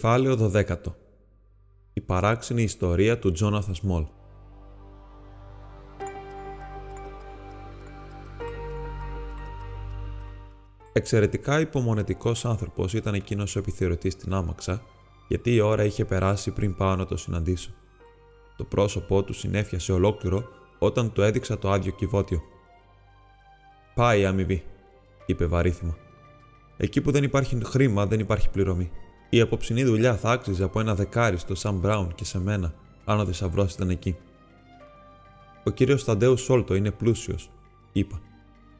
Κεφάλαιο 12 Η παράξενη ιστορία του Τζόναθα Σμόλ Εξαιρετικά υπομονετικός άνθρωπος ήταν εκείνος ο επιθεωρητής στην άμαξα, γιατί η ώρα είχε περάσει πριν πάω να το συναντήσω. Το πρόσωπό του συνέφιασε ολόκληρο όταν του έδειξα το άδειο κυβότιο. «Πάει η αμοιβή», είπε βαρύθιμα. «Εκεί που δεν υπάρχει χρήμα δεν υπάρχει πληρωμή. Η απόψινή δουλειά θα άξιζε από ένα δεκάρι στο Σαν Μπράουν και σε μένα, αν ο θησαυρός ήταν εκεί. Ο κύριος Ταντέους Σόλτο είναι πλούσιος, είπα.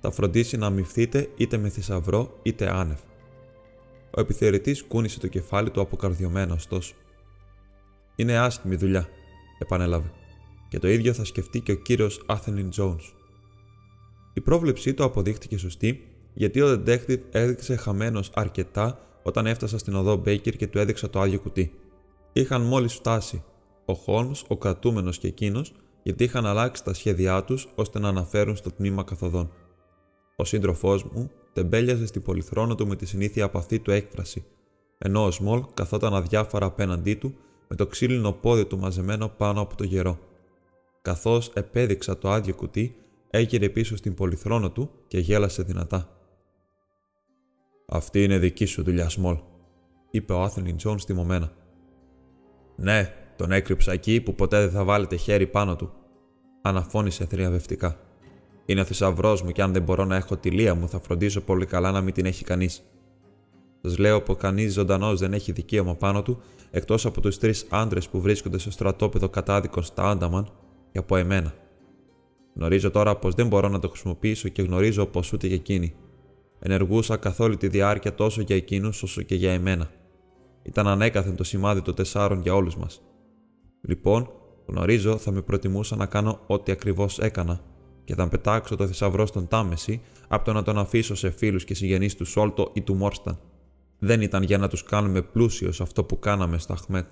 Θα φροντίσει να αμυφθείτε είτε με θησαυρό είτε άνευ. Ο επιθεωρητής κούνησε το κεφάλι του αποκαρδιωμένο, ωστόσο. Είναι άσχημη δουλειά, επανέλαβε. Και το ίδιο θα σκεφτεί και ο κύριος Άθενιν Τζόουνς. Η πρόβλεψή του αποδείχτηκε σωστή, γιατί ο detective έδειξε χαμένος αρκετά όταν έφτασα στην οδό Μπέικερ και του έδειξα το άδειο κουτί. Είχαν μόλις φτάσει ο Χόλμς, ο κρατούμενος και εκείνος, γιατί είχαν αλλάξει τα σχέδιά τους ώστε να αναφέρουν στο τμήμα καθοδόν. Ο σύντροφός μου τεμπέλιαζε στην πολυθρόνα του με τη συνήθεια απαθή του έκφραση, ενώ ο Σμολ καθόταν αδιάφορα απέναντί του με το ξύλινο πόδι του μαζεμένο πάνω από το γερό. Καθώς επέδειξα το άδειο κουτί, έγειρε πίσω στην πολυθρόνα του και γέλασε δυνατά. Αυτή είναι δική σου δουλειά, Σμολ, είπε ο Άθελνι Τζόουνς σε μένα. Ναι, τον έκρυψα εκεί που ποτέ δεν θα βάλετε χέρι πάνω του, αναφώνησε θριαμβευτικά. Είναι ο θησαυρός μου και αν δεν μπορώ να έχω τη λεία μου, θα φροντίσω πολύ καλά να μην την έχει κανείς. Σας λέω πως κανείς ζωντανός δεν έχει δικαίωμα πάνω του, εκτός από τους τρεις άντρες που βρίσκονται στο στρατόπεδο κατάδικων στα Άνταμαν και από εμένα. Γνωρίζω τώρα πως δεν μπορώ να το χρησιμοποιήσω και γνωρίζω πως ούτε και εκείνη ενεργούσα καθ' όλη τη διάρκεια τόσο για εκείνους όσο και για εμένα. Ήταν ανέκαθεν το σημάδι των τεσσάρων για όλους μας. Λοιπόν, γνωρίζω θα με προτιμούσα να κάνω ό,τι ακριβώς έκανα και θα πετάξω το θησαυρό στον Τάμεση από το να τον αφήσω σε φίλους και συγγενείς του Σόλτο ή του Μόρσταν. Δεν ήταν για να τους κάνουμε πλούσιου αυτό που κάναμε στο Αχμέτ.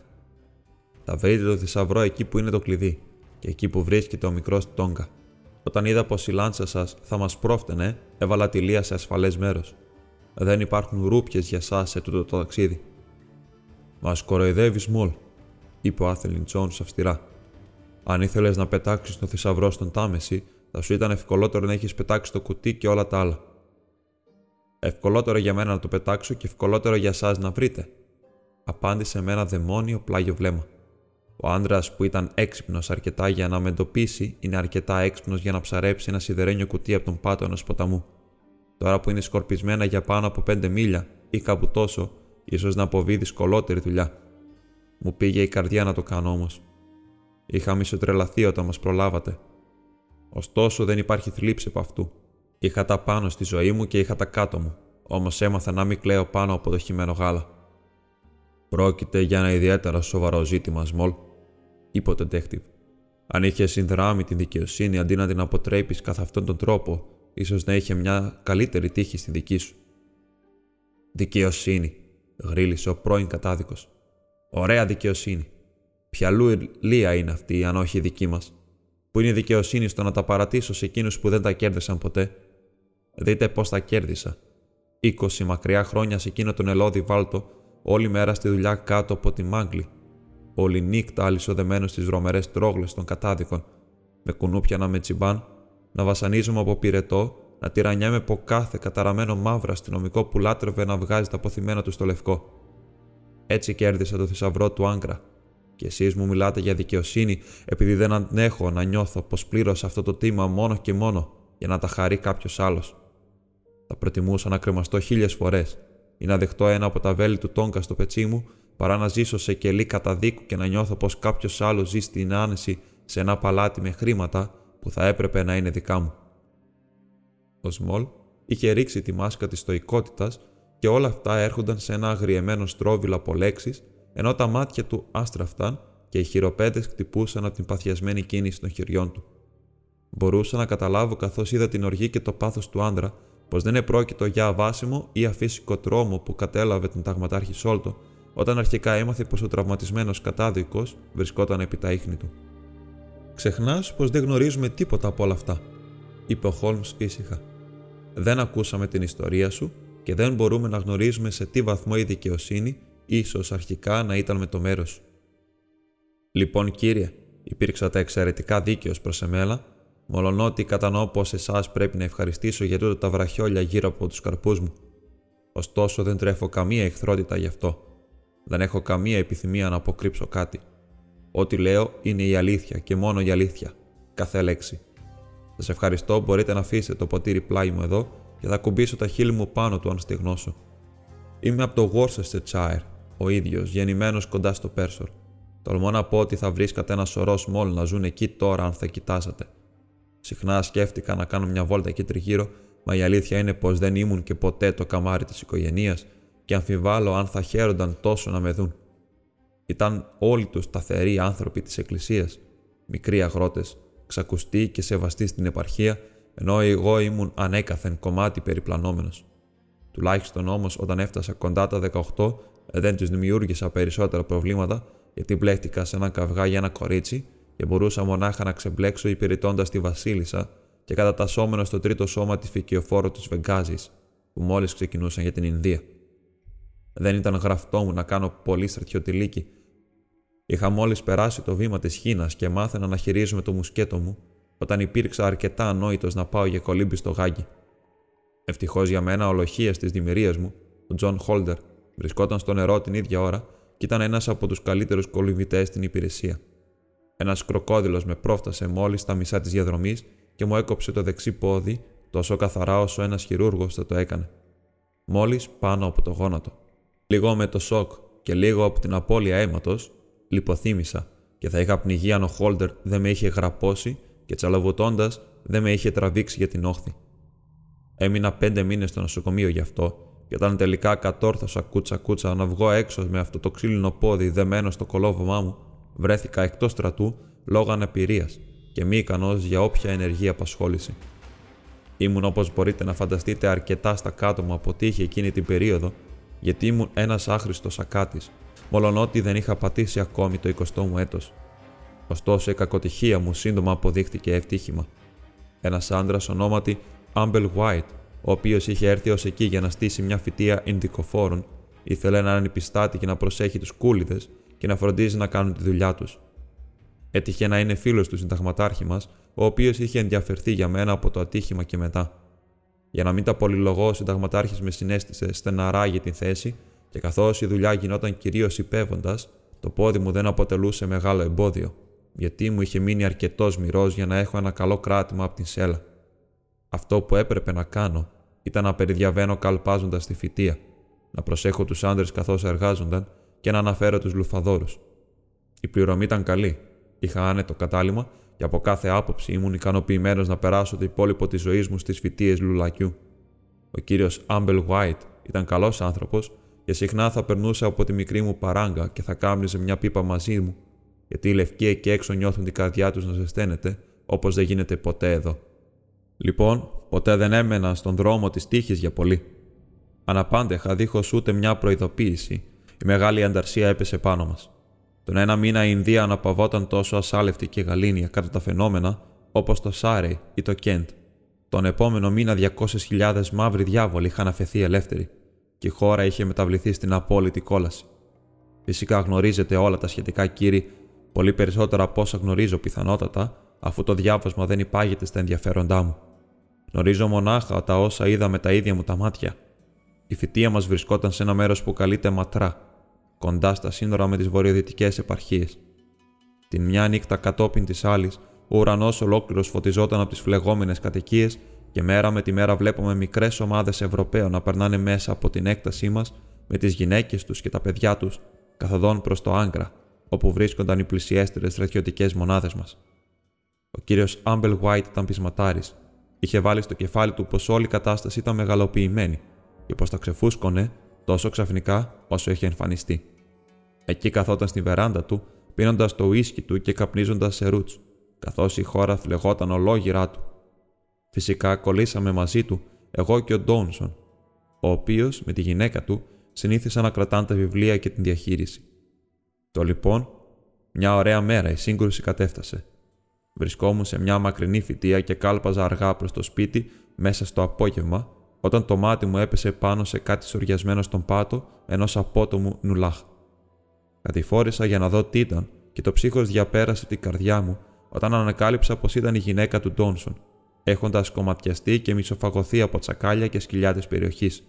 Θα βρείτε το θησαυρό εκεί που είναι το κλειδί και εκεί που βρίσκεται ο μικρός Τόγκα. Όταν είδα πως η λάντσα σας θα μας πρόφτενε, έβαλα τη λία σε ασφαλές μέρος. Δεν υπάρχουν ρούπιες για εσά σε τούτο το ταξίδι. Μας κοροϊδεύεις μόλ, είπε ο Άθελιν Τζόν αυστηρά. Αν ήθελες να πετάξεις τον θησαυρό στον Τάμεση, θα σου ήταν ευκολότερο να έχεις πετάξει το κουτί και όλα τα άλλα. Ευκολότερο για μένα να το πετάξω και ευκολότερο για εσά να βρείτε, απάντησε με ένα δαιμόνιο πλάγιο βλέμμα. Ο άντρας που ήταν έξυπνος αρκετά για να με εντοπίσει είναι αρκετά έξυπνος για να ψαρέψει ένα σιδερένιο κουτί από τον πάτο ενός ποταμού. Τώρα που είναι σκορπισμένα για πάνω από πέντε μίλια ή κάπου τόσο, ίσως να αποβεί δυσκολότερη δουλειά. Μου πήγε η καρδιά να το κάνω όμως. Είχα μισοτρελαθεί όταν μας προλάβατε. Ωστόσο δεν υπάρχει θλίψη από αυτού. Είχα τα πάνω στη ζωή μου και είχα τα κάτω μου, όμως έμαθα να μην κλαίω πάνω από το χειμένο γάλα. Πρόκειται για ένα ιδιαίτερα σοβαρό ζήτημα, Σμολ, είπε ο detective. Αν είχε συνδράμει την δικαιοσύνη αντί να την αποτρέπεις καθ' αυτόν τον τρόπο, ίσως να είχε μια καλύτερη τύχη στη δική σου. Δικαιοσύνη, γρίλησε ο πρώην κατάδικος. Ωραία δικαιοσύνη. Ποιαλού λία είναι αυτή, αν όχι δική μας. Που είναι η δικαιοσύνη στο να τα παρατήσω σε εκείνους που δεν τα κέρδισαν ποτέ; Δείτε πώς τα κέρδισα. Είκοσι μακριά χρόνια σε εκείνο τον ελώδη βάλτο, όλη μέρα στη δουλειά κάτω από τη μάγκλη όλη νύχτα αλυσοδεμένος στις βρωμερές τρόγλες των κατάδικων, με κουνούπια να με τσιμπάν, να βασανίζομαι από πυρετό, να τυραννιέμαι από κάθε καταραμένο μαύρο αστυνομικό που λάτρευε να βγάζει τα αποθυμένα του στο λευκό. Έτσι κέρδισα το θησαυρό του Άγκρα. Και εσείς μου μιλάτε για δικαιοσύνη επειδή δεν αντέχω να νιώθω πως πλήρωσα αυτό το τίμα μόνο και μόνο για να τα χαρεί κάποιος άλλος. Θα προτιμούσα να κρεμαστώ χίλιες φορές ή να δεχτώ ένα από τα βέλη του τόγκα στο πετσί μου παρά να ζήσω σε κελί καταδίκου και να νιώθω πως κάποιος άλλος ζει στην άνεση σε ένα παλάτι με χρήματα που θα έπρεπε να είναι δικά μου. Ο Σμολ είχε ρίξει τη μάσκα της στοικότητας και όλα αυτά έρχονταν σε ένα αγριεμένο στρόβιλο από λέξεις, ενώ τα μάτια του άστραφταν και οι χειροπέδες χτυπούσαν από την παθιασμένη κίνηση των χεριών του. Μπορούσα να καταλάβω καθώς είδα την οργή και το πάθος του άντρα πως δεν επρόκειτο για αβάσιμο ή αφύσικο τρόμο που κατέλαβε τον ταγματάρχη Σόλτο, όταν αρχικά έμαθε πως ο τραυματισμένος κατάδικος βρισκόταν επί τα ίχνη του. Ξεχνάς πως δεν γνωρίζουμε τίποτα από όλα αυτά, είπε ο Χόλμς ήσυχα. Δεν ακούσαμε την ιστορία σου και δεν μπορούμε να γνωρίζουμε σε τι βαθμό η δικαιοσύνη ίσως αρχικά να ήταν με το μέρος σου. Λοιπόν, κύριε, υπήρξατε εξαιρετικά δίκαιος προς εμένα μολονότι κατανοώ πως εσάς πρέπει να ευχαριστήσω για τούτα τα βραχιόλια γύρω από τους καρπούς μου. Ωστόσο, δεν τρέφω καμία εχθρότητα γι' αυτό. Δεν έχω καμία επιθυμία να αποκρύψω κάτι. Ό,τι λέω είναι η αλήθεια και μόνο η αλήθεια. Κάθε λέξη. Σας ευχαριστώ, μπορείτε να αφήσετε το ποτήρι πλάι μου εδώ και θα κουμπίσω τα χείλη μου πάνω του αν στεγνώσω. Είμαι από το Worcestershire, ο ίδιος, γεννημένος κοντά στο Πέρσορ. Τολμώ να πω ότι θα βρίσκατε ένα σωρό σμόλ να ζουν εκεί τώρα αν θα κοιτάσατε. Συχνά σκέφτηκα να κάνω μια βόλτα εκεί τριγύρω, μα η αλήθεια είναι πως δεν ήμουν και ποτέ το καμάρι της οικογένειας και αμφιβάλλω αν θα χαίρονταν τόσο να με δουν. Ήταν όλοι τους σταθεροί άνθρωποι της Εκκλησίας, μικροί αγρότες, ξακουστοί και σεβαστοί στην επαρχία, ενώ εγώ ήμουν ανέκαθεν κομμάτι περιπλανόμενος. Τουλάχιστον όμως όταν έφτασα κοντά τα 18, δεν τους δημιούργησα περισσότερα προβλήματα, γιατί μπλέχτηκα σε έναν καυγά για ένα κορίτσι και μπορούσα μονάχα να ξεμπλέξω υπηρετώντας τη Βασίλισσα και κατατασσόμενο στο τρίτο σώμα της φυκιοφόρου της Βεγγάζης, που μόλις ξεκινούσαν για την Ινδία. Δεν ήταν γραφτό μου να κάνω πολύ στρατιωτιλίκι. Είχα μόλις περάσει το βήμα της Χίνας και μάθαινα να χειρίζομαι το μουσκέτο μου, όταν υπήρξα αρκετά ανόητος να πάω για κολύμπι στο Γάγγη. Ευτυχώς για μένα, ο λοχίας της διμοιρίας μου, ο Τζον Χόλτερ, βρισκόταν στο νερό την ίδια ώρα και ήταν ένας από τους καλύτερους κολυμβητές στην υπηρεσία. Ένας κροκόδηλος με πρόφτασε μόλις στα μισά της διαδρομής και μου έκοψε το δεξί πόδι τόσο καθαρά όσο ένας χειρούργος θα το έκανε. Μόλις πάνω από το γόνατο. Λίγο με το σοκ και λίγο από την απώλεια αίματος, λιποθύμησα και θα είχα πνιγεί αν ο Χόλτερ δεν με είχε γραπώσει και τσαλαβωτώντα δεν με είχε τραβήξει για την όχθη. Έμεινα πέντε μήνες στο νοσοκομείο γι' αυτό και όταν τελικά κατόρθωσα κούτσα κούτσα να βγω έξω με αυτό το ξύλινο πόδι δεμένο στο κολόβωμά μου, βρέθηκα εκτός στρατού λόγω αναπηρία και μη ικανός για όποια ενεργή απασχόληση. Ήμουν όπως μπορείτε να φανταστείτε αρκετά στα κάτω μου από τύχη εκείνη την περίοδο, γιατί ήμουν ένας άχρηστος ακάτης, μολονότι δεν είχα πατήσει ακόμη το 20ο μου έτος. Ωστόσο η κακοτυχία μου σύντομα αποδείχτηκε ευτύχημα. Ένας άντρας ονόματι Άμπελ White, ο οποίος είχε έρθει ως εκεί για να στήσει μια φυτεία Ινδικοφόρων, ήθελε να είναι πιστάτη και να προσέχει τους κούλιδες και να φροντίζει να κάνουν τη δουλειά τους. Έτυχε να είναι φίλος του συνταγματάρχη μας, ο οποίος είχε ενδιαφερθεί για μένα από το ατύχημα και μετά. Για να μην τα πολυλογώ, ο συνταγματάρχης με συνέστησε στεναρά για την θέση και καθώς η δουλειά γινόταν κυρίως υπέβοντας, το πόδι μου δεν αποτελούσε μεγάλο εμπόδιο, γιατί μου είχε μείνει αρκετός μυρός για να έχω ένα καλό κράτημα από την σέλα. Αυτό που έπρεπε να κάνω ήταν να περιδιαβαίνω καλπάζοντας τη φυτεία, να προσέχω τους άντρες καθώς εργάζονταν και να αναφέρω τους λουφαδόρους. Η πληρωμή ήταν καλή. Είχα άνετο κατάλημα και από κάθε άποψη ήμουν ικανοποιημένος να περάσω το υπόλοιπο της ζωής μου στις φοιτίε λουλακιού. Ο κύριος Άμπελ White ήταν καλός άνθρωπος και συχνά θα περνούσε από τη μικρή μου παράγκα και θα κάμνιζε μια πίπα μαζί μου, γιατί οι λευκοί εκεί έξω νιώθουν την καρδιά τους να ζεσταίνεται, όπως δεν γίνεται ποτέ εδώ. Λοιπόν, ποτέ δεν έμενα στον δρόμο της τύχης για πολύ. Αναπάντεχα, δίχως ούτε μια προειδοποίηση, η μεγάλη ανταρσία έπεσε πάνω μας. Τον ένα μήνα η Ινδία αναπαυόταν τόσο ασάλευτη και γαλήνια κατά τα φαινόμενα όπως το Σάρεϊ ή το Κέντ. Τον επόμενο μήνα 200.000 μαύροι διάβολοι είχαν αφαιθεί ελεύθεροι και η χώρα είχε μεταβληθεί στην απόλυτη κόλαση. Φυσικά γνωρίζετε όλα τα σχετικά κύριοι, πολύ περισσότερα από όσα γνωρίζω πιθανότατα, αφού το διάβασμα δεν υπάγεται στα ενδιαφέροντά μου. Γνωρίζω μονάχα τα όσα είδα με τα ίδια μου τα μάτια. Η φοιτεία μας βρισκόταν σε ένα μέρος που καλείται Ματρά, κοντά στα σύνορα με τις βορειοδυτικές επαρχίες. Την μια νύχτα κατόπιν της άλλης, ο ουρανός ολόκληρος φωτιζόταν από τις φλεγόμενες κατοικίες και μέρα με τη μέρα βλέπουμε μικρές ομάδες Ευρωπαίων να περνάνε μέσα από την έκτασή μας με τις γυναίκες τους και τα παιδιά τους, καθοδόν προς το Άγκρα, όπου βρίσκονταν οι πλησιέστερες στρατιωτικές μονάδες μας. Ο κύριος Άμπελ White ήταν πεισματάρης. Είχε βάλει στο κεφάλι του πως όλη η κατάσταση ήταν μεγαλοποιημένη και πως τα ξεφούσκωνε τόσο ξαφνικά όσο είχε εμφανιστεί. Εκεί καθόταν στη βεράντα του, πίνοντας το ουίσκι του και καπνίζοντας σε ρούτς, καθώς η χώρα φλεγόταν ολόγυρά του. Φυσικά κολλήσαμε μαζί του, εγώ και ο Ντόνσον, ο οποίος με τη γυναίκα του συνήθισαν να κρατάνε τα βιβλία και την διαχείριση. Το λοιπόν, μια ωραία μέρα η σύγκρουση κατέφτασε. Βρισκόμουν σε μια μακρινή φυτεία και κάλπαζα αργά προς το σπίτι μέσα στο απόγευμα, όταν το μάτι μου έπεσε πάνω σε κάτι σοριασμένο στον πάτο ενός απότομου νουλάχ. Κατηφόρησα για να δω τι ήταν και το ψύχος διαπέρασε την καρδιά μου όταν ανακάλυψα πως ήταν η γυναίκα του Ντόνσον, έχοντας κομματιαστεί και μισοφαγωθεί από τσακάλια και σκυλιά τη περιοχής.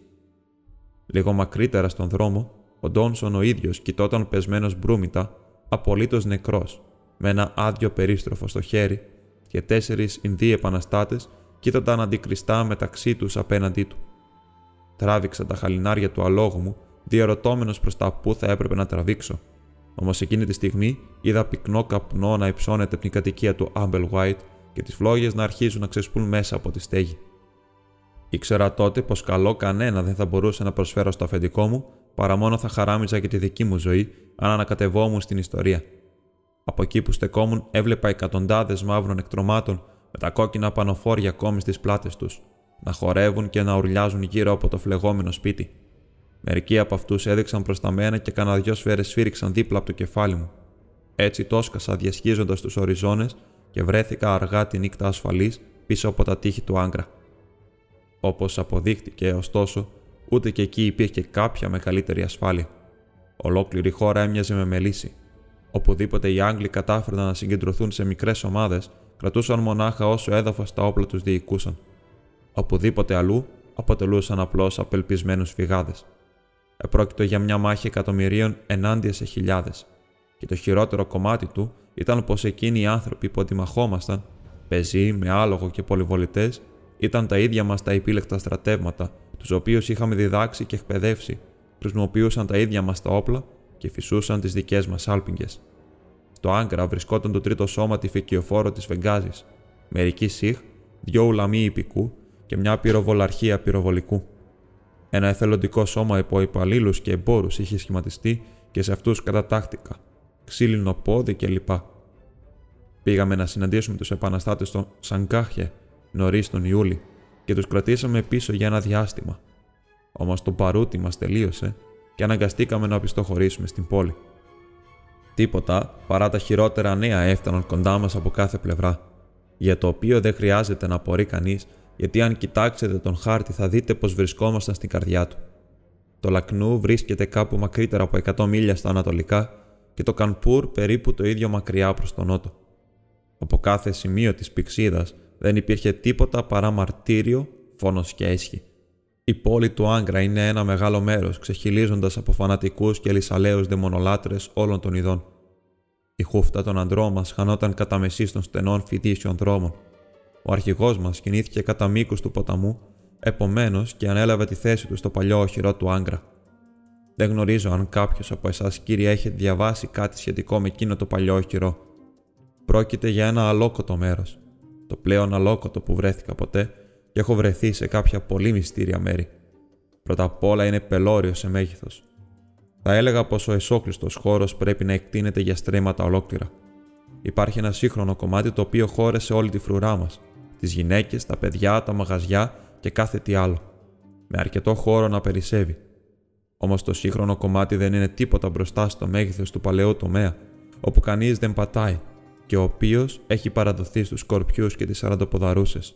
Λίγο μακρύτερα στον δρόμο, ο Ντόνσον ο ίδιος κοιτόταν πεσμένος μπρούμητα, απολύτως νεκρός, με ένα άδειο περίστροφο στο χέρι και τέσσερις Ινδοί επαναστάτες κοίτονταν αντικριστά μεταξύ τους απέναντί του. Τράβηξα τα χαλινάρια του αλόγου μου, διαρωτώμενος προς τα πού θα έπρεπε να τραβήξω. Όμως εκείνη τη στιγμή είδα πυκνό καπνό να υψώνεται από την κατοικία του Άμπελ White και τις φλόγες να αρχίζουν να ξεσπούν μέσα από τη στέγη. Ήξερα τότε πως καλό κανένα δεν θα μπορούσε να προσφέρω στο αφεντικό μου παρά μόνο θα χαράμιζα και τη δική μου ζωή αν ανακατευόμουν στην ιστορία. Από εκεί που στεκόμουν έβλεπα εκατοντάδες μαύρων εκτρομάτων με τα κόκκινα πανοφόρια ακόμη στις πλάτες τους, να χορεύουν και να ουρλιάζουν γύρω από το φλεγόμενο σπίτι. Μερικοί από αυτούς έδειξαν προς τα μένα και κανένα δυο σφαίρες σφύριξαν δίπλα από το κεφάλι μου. Έτσι τόσκασα διασχίζοντας τους οριζόνες και βρέθηκα αργά τη νύχτα ασφαλής πίσω από τα τείχη του άγκρα. Όπως αποδείχτηκε, ωστόσο, ούτε και εκεί υπήρχε κάποια μεγαλύτερη ασφάλεια. Ολόκληρη η χώρα έμοιαζε με μελίση. Οπουδήποτε οι Άγγλοι κατάφεραν να συγκεντρωθούν σε μικρές ομάδες, κρατούσαν μονάχα όσο έδαφος τα όπλα τους διοικούσαν. Οπουδήποτε αλλού αποτελούσαν απλώς απελπισμένους φυγάδες. Επρόκειτο για μια μάχη εκατομμυρίων ενάντια σε χιλιάδες. Και το χειρότερο κομμάτι του ήταν πως εκείνοι οι άνθρωποι που αντιμαχόμασταν, πεζοί, με άλογο και πολυβολητές, ήταν τα ίδια μας τα επίλεκτα στρατεύματα, τους οποίους είχαμε διδάξει και εκπαιδεύσει, χρησιμοποιούσαν τα ίδια μας τα όπλα και φυσούσαν τις δικές μας άλπιγγες. Στο Άγκρα βρισκόταν το τρίτο σώμα τη φεκιοφόρο της Βεγγάζης, μερικοί Σιχ, δυο ουλαμοί υπηκού και μια πυροβολαρχία πυροβολικού. Ένα εθελοντικό σώμα από υπαλλήλους και εμπόρους είχε σχηματιστεί και σε αυτούς κατατάχτηκα, ξύλινο πόδι κλπ. Πήγαμε να συναντήσουμε τους επαναστάτες στο Σαγκάχε νωρίς τον Ιούλη και τους κρατήσαμε πίσω για ένα διάστημα. Όμως το παρούτι μας τελείωσε και αναγκαστήκαμε να πιστοχωρήσουμε στην πόλη. Τίποτα παρά τα χειρότερα νέα έφταναν κοντά μας από κάθε πλευρά, για το οποίο δεν χρειάζεται να απορεί κανείς, γιατί αν κοιτάξετε τον χάρτη θα δείτε πως βρισκόμασταν στην καρδιά του. Το Λακνού βρίσκεται κάπου μακρύτερα από 100 μίλια στα ανατολικά και το Κανπούρ περίπου το ίδιο μακριά προς τον νότο. Από κάθε σημείο της πηξίδας δεν υπήρχε τίποτα παρά μαρτύριο, φόνο και έσχη. Η πόλη του Άγκρα είναι ένα μεγάλο μέρος, ξεχυλίζοντας από φανατικούς και λυσαλαίου δαιμονολάτρες όλων των ειδών. Η χούφτα των αντρών μας χανόταν κατά μεσής των στενών φοιτήσεων δρόμων. Ο αρχηγός μας κινήθηκε κατά μήκος του ποταμού, επομένως και ανέλαβε τη θέση του στο παλιό οχυρό του Άγκρα. Δεν γνωρίζω αν κάποιος από εσάς, κύριε, έχει διαβάσει κάτι σχετικό με εκείνο το παλιό οχυρό. Πρόκειται για ένα αλόκοτο μέρος, το πλέον αλόκοτο που βρέθηκα ποτέ και έχω βρεθεί σε κάποια πολύ μυστήρια μέρη. Πρώτα απ' όλα είναι πελώριος σε μέγεθος. Θα έλεγα πως ο εσόκλειστος χώρος πρέπει να εκτείνεται για στρέμματα ολόκληρα. Υπάρχει ένα σύγχρονο κομμάτι το οποίο χώρεσε όλη τη φρουρά μας, τις γυναίκες, τα παιδιά, τα μαγαζιά και κάθε τι άλλο, με αρκετό χώρο να περισσεύει. Όμως το σύγχρονο κομμάτι δεν είναι τίποτα μπροστά στο μέγεθος του παλαιού τομέα, όπου κανείς δεν πατάει και ο οποίος έχει παραδοθεί στους σκορπιούς και τις αραντοποδαρούσες.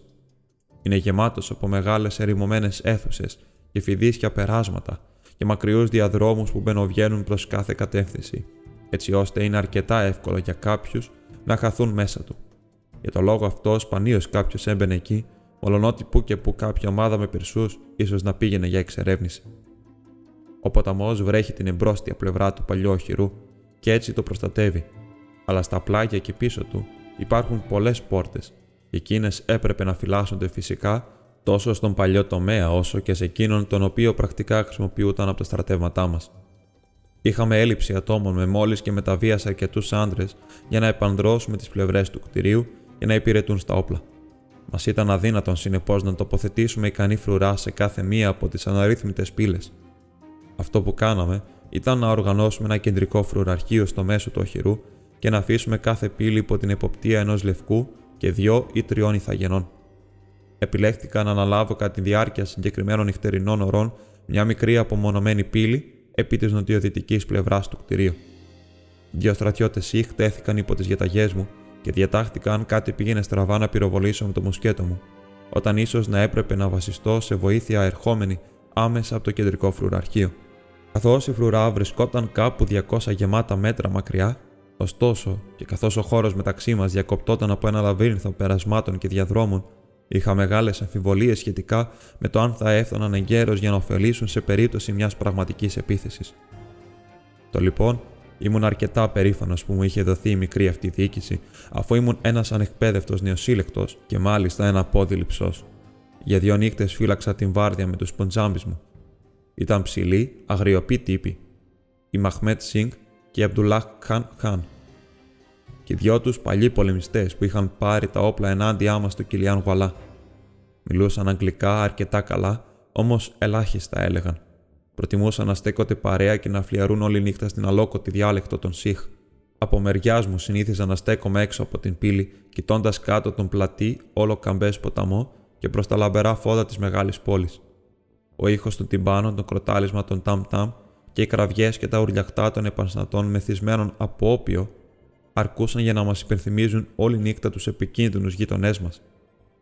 Είναι γεμάτος από μεγάλες ερημωμένες αίθουσες και φιδίσια περάσματα και μακριούς διαδρόμους που μπαινοβγαίνουν προς κάθε κατεύθυνση, έτσι ώστε είναι αρκετά εύκολο για κάποιους να χαθούν μέσα του. Για το λόγο αυτό, σπανίως κάποιος έμπαινε εκεί, μολονότι που και που κάποια ομάδα με πυρσούς ίσως να πήγαινε για εξερεύνηση. Ο ποταμός βρέχει την εμπρόστια πλευρά του παλιού οχυρού και έτσι το προστατεύει, αλλά στα πλάγια και πίσω του υπάρχουν πολλές πόρτες και εκείνες έπρεπε να φυλάσσονται φυσικά τόσο στον παλιό τομέα όσο και σε εκείνον τον οποίο πρακτικά χρησιμοποιούταν από τα στρατεύματά μας. Είχαμε έλλειψη ατόμων με μόλις και μεταβία αρκετούς άντρες για να επανδρώσουμε τις πλευρές του κτηρίου και να υπηρετούν στα όπλα. Μας ήταν αδύνατον συνεπώς να τοποθετήσουμε ικανή φρουρά σε κάθε μία από τις αναρρύθμιτες πύλες. Αυτό που κάναμε ήταν να οργανώσουμε ένα κεντρικό φρουραρχείο στο μέσο του οχυρού και να αφήσουμε κάθε πύλη υπό την εποπτεία ενός λευκού και δυο ή τριών ηθαγενών. Επιλέχθηκα να αναλάβω κατά τη διάρκεια συγκεκριμένων νυχτερινών ωρών μια μικρή απομονωμένη πύλη επί της νοτιοδυτικής πλευράς του κτηρίου. Δύο στρατιώτες Σιχ τέθηκαν υπό τις διαταγέ μου και διατάχθηκαν αν κάτι πήγαινε στραβά να πυροβολήσω με το μουσκέτο μου, όταν ίσως να έπρεπε να βασιστώ σε βοήθεια ερχόμενη άμεσα από το κεντρικό φρουραρχείο. Καθώς η φρουρά βρισκόταν κάπου 200 γεμάτα μέτρα μακριά, ωστόσο και καθώς ο χώρος μεταξύ μας διακοπτόταν από ένα λαβύρινθο περασμάτων και διαδρόμων, είχα μεγάλες αμφιβολίες σχετικά με το αν θα έφταναν εγκαίρως για να ωφελήσουν σε περίπτωση μιας πραγματικής επίθεσης. Το λοιπόν Ήμουν αρκετά περήφανος που μου είχε δοθεί η μικρή αυτή διοίκηση, αφού ήμουν ένας ανεκπαίδευτος νεοσύλλεκτος και μάλιστα ένα πόδι λυψός. Για δύο νύχτες φύλαξα την βάρδια με τους ποντζάμπις μου. Ήταν ψηλοί, αγριοποί τύποι, η Μαχμέτ Σινγκ και η Αμπτουλάχ Χαν Χαν. Και δυο τους παλιοί πολεμιστές που είχαν πάρει τα όπλα ενάντια μας στο Κιλιάν Γουαλά. Μιλούσαν αγγλικά αρκετά καλά, όμως ελάχιστα έλεγαν. Προτιμούσαν να στέκονται παρέα και να φλιαρούν όλη νύχτα στην αλόκοτη διάλεκτο των Σιχ. Από μεριάς μου συνήθιζα να στέκομαι έξω από την πύλη, κοιτώντας κάτω τον πλατή, όλο καμπές ποταμό και προς τα λαμπερά φώτα της μεγάλης πόλης. Ο ήχος των τυμπάνων, το κροτάλισμα των ταμ-ταμ και οι κραυγές και τα ουρλιαχτά των επαναστατών μεθυσμένων από όπιο αρκούσαν για να μας υπενθυμίζουν όλη νύχτα τους επικίνδυνους γείτονέ μας,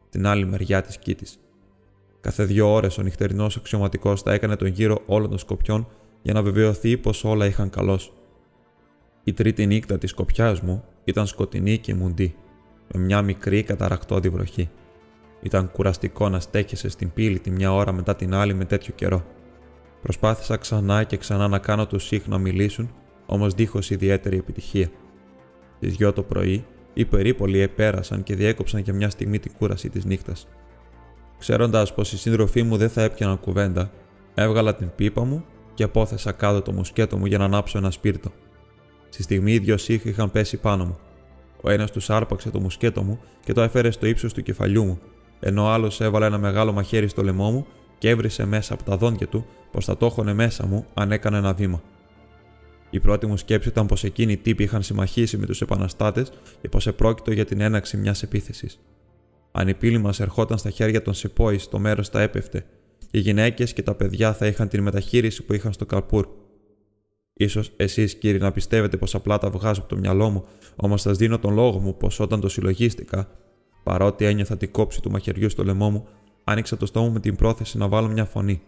την άλλη μεριά της κήτης. Κάθε δύο ώρες ο νυχτερινός αξιωματικός θα έκανε τον γύρο όλων των σκοπιών για να βεβαιωθεί πως όλα είχαν καλώς. Η τρίτη νύχτα της σκοπιάς μου ήταν σκοτεινή και μουντή, με μια μικρή καταρακτώδη βροχή. Ήταν κουραστικό να στέκεσαι στην πύλη τη μια ώρα μετά την άλλη με τέτοιο καιρό. Προσπάθησα ξανά και ξανά να κάνω τους Σιχ να μιλήσουν, όμως δίχως ιδιαίτερη επιτυχία. Στι δυο το πρωί, οι περίπολοι επέρασαν και διέκοψαν για μια στιγμή την κούραση της νύχτας. Ξέροντας πως οι σύντροφοί μου δεν θα έπιαναν κουβέντα, έβγαλα την πίπα μου και απόθεσα κάτω το μουσκέτο μου για να ανάψω ένα σπίρτο. Στη στιγμή οι δυο σύγχοι είχαν πέσει πάνω μου. Ο ένας τους άρπαξε το μουσκέτο μου και το έφερε στο ύψος του κεφαλιού μου, ενώ ο άλλος έβαλε ένα μεγάλο μαχαίρι στο λαιμό μου και έβρισε μέσα από τα δόντια του πως θα το έχωνε μέσα μου αν έκανε ένα βήμα. Η πρώτη μου σκέψη ήταν πως εκείνοι οι τύποι είχαν συμμαχήσει με τους επαναστάτες και πως επρόκειτο για την έναξη μιας επίθεσης. Αν η πύλη μας ερχόταν στα χέρια των Σεπόη, το μέρος θα έπεφτε. Οι γυναίκες και τα παιδιά θα είχαν την μεταχείριση που είχαν στο Καρπούρ. σω εσείς, κύριοι, να πιστεύετε πως απλά τα βγάζω από το μυαλό μου, όμως σας δίνω τον λόγο μου πως όταν το συλλογίστηκα, παρότι ένιωθα την κόψη του μαχαιριού στο λαιμό μου, άνοιξα το στόμα με την πρόθεση να βάλω μια φωνή,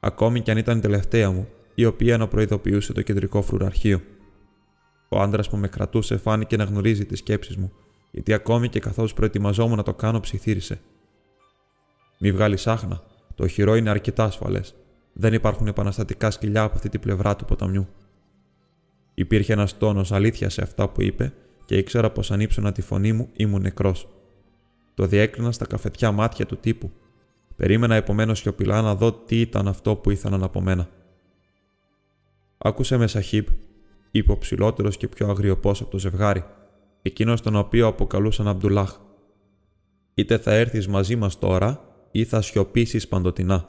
ακόμη κι αν ήταν η τελευταία μου, η οποία να προειδοποιούσε το κεντρικό φρουραρχείο. Ο άντρας που με κρατούσε φάνηκε να γνωρίζει τις σκέψεις μου γιατί ακόμη και καθώς προετοιμαζόμουν να το κάνω, ψιθύρισε. Μη βγάλεις άχνα. Το οχυρό είναι αρκετά ασφαλές. Δεν υπάρχουν επαναστατικά σκυλιά από αυτή την πλευρά του ποταμιού. Υπήρχε ένας τόνος αλήθειας σε αυτά που είπε και ήξερα πως αν ύψωνα τη φωνή μου ήμουν νεκρός. Το διέκρινα στα καφετιά μάτια του τύπου. Περίμενα επομένως σιωπηλά να δω τι ήταν αυτό που ήθελαν από μένα. Άκουσε με Σαχίπ, είπε ο ψηλότερο και πιο αγριοπό από το ζευγάρι, εκείνος τον οποίο αποκαλούσαν Αμπτουλάχ. Είτε θα έρθεις μαζί μας τώρα, ή θα σιωπήσεις παντοτινά.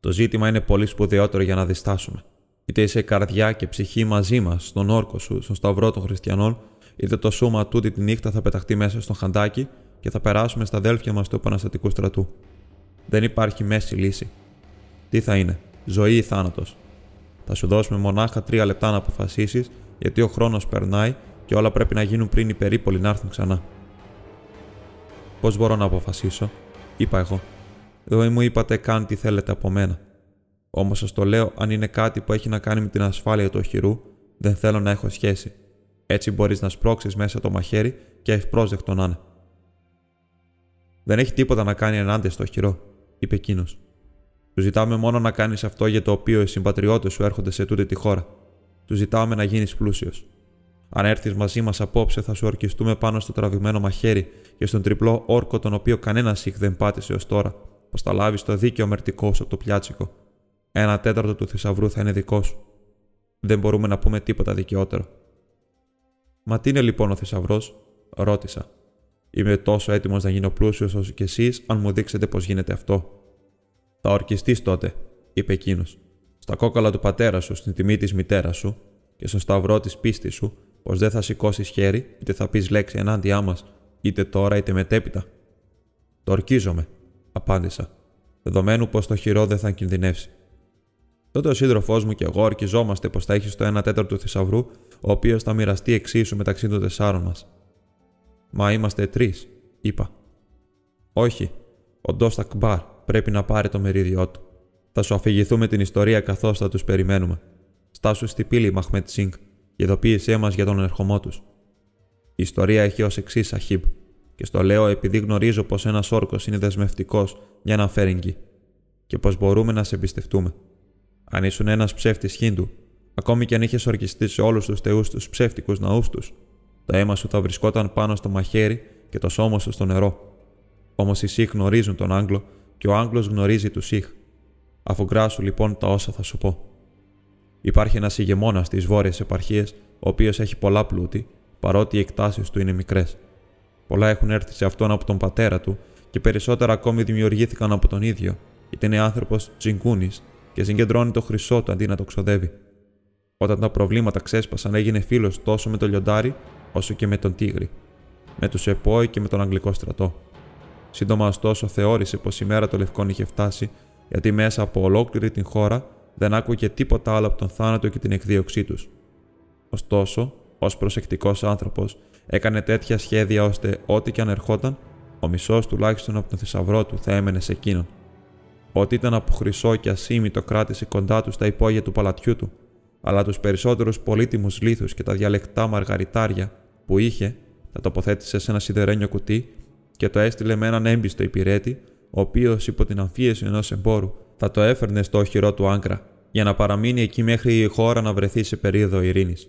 Το ζήτημα είναι πολύ σπουδαιότερο για να διστάσουμε. Είτε είσαι καρδιά και ψυχή μαζί μας, στον όρκο σου, στον σταυρό των χριστιανών, είτε το σώμα τούτη τη νύχτα θα πεταχτεί μέσα στο χαντάκι και θα περάσουμε στα αδέλφια μας του επαναστατικού στρατού. Δεν υπάρχει μέση λύση. Τι θα είναι, ζωή ή θάνατος; Θα σου δώσουμε μονάχα τρία λεπτά να αποφασίσεις, γιατί ο χρόνος περνάει και όλα πρέπει να γίνουν πριν οι περίπολοι να έρθουν ξανά. Πώς μπορώ να αποφασίσω, είπα εγώ. Δεν μου είπατε καν τι θέλετε από μένα. Όμως σας το λέω, αν είναι κάτι που έχει να κάνει με την ασφάλεια του οχυρού, δεν θέλω να έχω σχέση. Έτσι μπορείς να σπρώξεις μέσα το μαχαίρι και ευπρόσδεκτο να είναι. Δεν έχει τίποτα να κάνει ενάντια στο οχυρό, είπε εκείνος. Του ζητάμε μόνο να κάνεις αυτό για το οποίο οι συμπατριώτες σου έρχονται σε τούτη τη χώρα. Του ζητάμε να γίνεις πλούσιος. Αν έρθεις μαζί μας απόψε, θα σου ορκιστούμε πάνω στο τραβηγμένο μαχαίρι και στον τριπλό όρκο τον οποίο κανένας σιχ δεν πάτησε ως τώρα, πως θα λάβεις το δίκαιο μερτικό σου από το πιάτσικο. Ένα τέταρτο του θησαυρού θα είναι δικό σου. Δεν μπορούμε να πούμε τίποτα δικαιότερο. Μα τι είναι λοιπόν ο θησαυρός, ρώτησα. Είμαι τόσο έτοιμος να γίνω πλούσιος όσο και εσείς, αν μου δείξετε πώ γίνεται αυτό. Θα ορκιστείς τότε, είπε εκείνος. Στα κόκαλα του πατέρα σου, στην τιμή της μητέρας σου και στο σταυρό της πίστης σου, πως δεν θα σηκώσεις χέρι, είτε θα πεις λέξη ενάντια μας, είτε τώρα είτε μετέπειτα. Το ορκίζομαι, απάντησα, δεδομένου πως το χειρό δεν θα κινδυνεύσει. Τότε ο σύντροφός μου και εγώ ορκιζόμαστε πως θα έχεις το 1 τέταρτο του θησαυρού, ο οποίος θα μοιραστεί εξίσου μεταξύ των τεσσάρων μας. Μα είμαστε τρεις, είπα. Όχι, ο Ντόστακ Μπαρ πρέπει να πάρει το μερίδιό του. Θα σου αφηγηθούμε την ιστορία καθώς θα τους περιμένουμε. Στάσου στη πύλη, Μαχμέτ Σίνγκ, και ειδοποίησέ μας για τον ερχομό τους. Η ιστορία έχει ως εξής, Αχίμπ, και στο λέω επειδή γνωρίζω πως ένας όρκος είναι δεσμευτικός για ένα φέρεγγι και πως μπορούμε να σε εμπιστευτούμε. Αν ήσουν ένας ψεύτης Χίντου, ακόμη και αν είχες ορκιστεί σε όλους τους θεούς τους ψεύτικους ναούς τους, το αίμα σου θα βρισκόταν πάνω στο μαχαίρι και το σώμα σου στο νερό. Όμως οι Σιχ γνωρίζουν τον Άγγλο και ο Άγγλος γνωρίζει τους Σιχ. Αφού γκράσου λοιπόν τα όσα θα σου πω. Υπάρχει ένας ηγεμόνας στι βόρειε επαρχίε, ο οποίος έχει πολλά πλούτη, παρότι οι εκτάσεις του είναι μικρές. Πολλά έχουν έρθει σε αυτόν από τον πατέρα του και περισσότερα ακόμη δημιουργήθηκαν από τον ίδιο, γιατί είναι άνθρωπος τσιγκούνη και συγκεντρώνει το χρυσό του αντί να το ξοδεύει. Όταν τα προβλήματα ξέσπασαν, έγινε φίλος τόσο με τον λιοντάρι όσο και με τον Τίγρη, με τους Επόη και με τον Αγγλικό στρατό. Σύντομα, ωστόσο, θεώρησε πως η μέρα των Λευκών είχε φτάσει, γιατί μέσα από ολόκληρη την χώρα δεν άκουγε τίποτα άλλο από τον θάνατο και την εκδίωξή τους. Ωστόσο, ως προσεκτικός άνθρωπος, έκανε τέτοια σχέδια ώστε ό,τι και αν ερχόταν, ο μισός τουλάχιστον από τον θησαυρό του θα έμενε σε εκείνον. Ό,τι ήταν από χρυσό και ασήμι κράτησε κοντά του στα υπόγεια του παλατιού του, αλλά τους περισσότερους πολύτιμους λίθους και τα διαλεκτά μαργαριτάρια που είχε, τα τοποθέτησε σε ένα σιδερένιο κουτί και το έστειλε με έναν έμπιστο υπηρέτη, ο οποίος υπό την αμφίεση ενός εμπόρου θα το έφερνε στο οχυρό του Άγκρα, για να παραμείνει εκεί μέχρι η χώρα να βρεθεί σε περίοδο ειρήνης.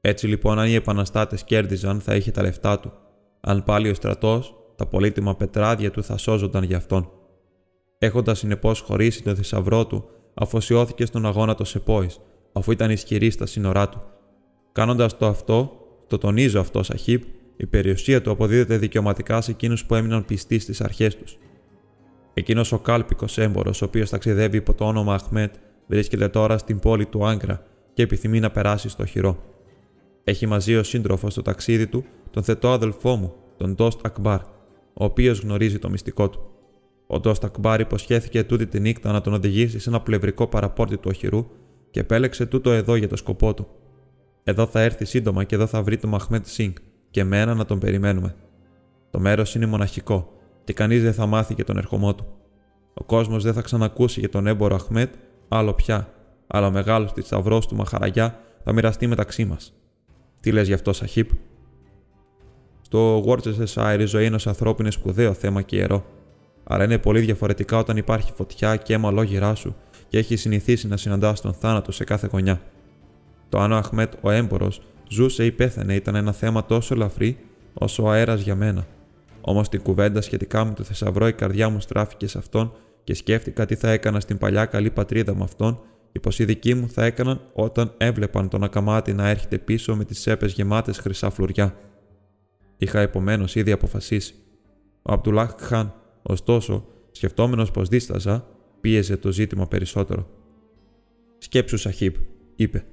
Έτσι λοιπόν, αν οι επαναστάτες κέρδιζαν, θα είχε τα λεφτά του. Αν πάλι ο στρατός, τα πολύτιμα πετράδια του θα σώζονταν για αυτόν. Έχοντας συνεπώς χωρίσει τον θησαυρό του, αφοσιώθηκε στον αγώνα των Σεπόης, αφού ήταν ισχυρή στα σύνορά του. Κάνοντας το αυτό, το τονίζω αυτό, Σαχίπ, η περιουσία του αποδίδεται δικαιωματικά σε εκείνους που έμειναν πιστοί στις αρχές τους. Εκείνος ο κάλπικος έμπορο, ο οποίος ταξιδεύει υπό το όνομα Αχμέτ, βρίσκεται τώρα στην πόλη του Άγκρα και επιθυμεί να περάσει στο χειρό. Έχει μαζί ο σύντροφος στο ταξίδι του τον θετό αδελφό μου, τον Ντόστ Ακμπάρ, ο οποίος γνωρίζει το μυστικό του. Ο Ντόστ Ακμπάρ υποσχέθηκε τούτη τη νύχτα να τον οδηγήσει σε ένα πλευρικό παραπόρτι του οχυρού και επέλεξε τούτο εδώ για το σκοπό του. Εδώ θα έρθει σύντομα και εδώ θα βρει τον Μαχμέτ Σίνγκ και εμένα να τον περιμένουμε. Το μέρος είναι μοναχικό και κανείς δεν θα μάθει και τον ερχομό του. Ο κόσμος δεν θα ξανακούσει για τον έμπορο Αχμέτ άλλο πια, αλλά ο μεγάλος θησαυρός του Μαχαραγιά θα μοιραστεί μεταξύ μας. Τι λες γι' αυτό, Σαχίπ. Στο Worcestershire η ζωή ενό ανθρώπου είναι σπουδαίο θέμα και ιερό. Αλλά είναι πολύ διαφορετικά όταν υπάρχει φωτιά και αίμα λόγυρά σου και έχεις συνηθίσει να συναντάς τον θάνατο σε κάθε γωνιά. Το αν ο Αχμέτ ο έμπορος ζούσε ή πέθανε ήταν ένα θέμα τόσο ελαφρύ όσο ο αέρας για μένα. Όμως την κουβέντα σχετικά με το θησαυρό η καρδιά μου στράφηκε σε αυτόν και σκέφτηκα τι θα έκανα στην παλιά καλή πατρίδα με αυτόν και πως οι δικοί μου θα έκαναν όταν έβλεπαν τον ακαμάτι να έρχεται πίσω με τις σέπες γεμάτες χρυσά φλουριά. Είχα επομένως ήδη αποφασίσει. Ο Αμπτουλάχ Χαν, ωστόσο, σκεφτόμενος πως δίσταζα, πίεζε το ζήτημα περισσότερο. Σκέψου, Σαχίπ, είπε,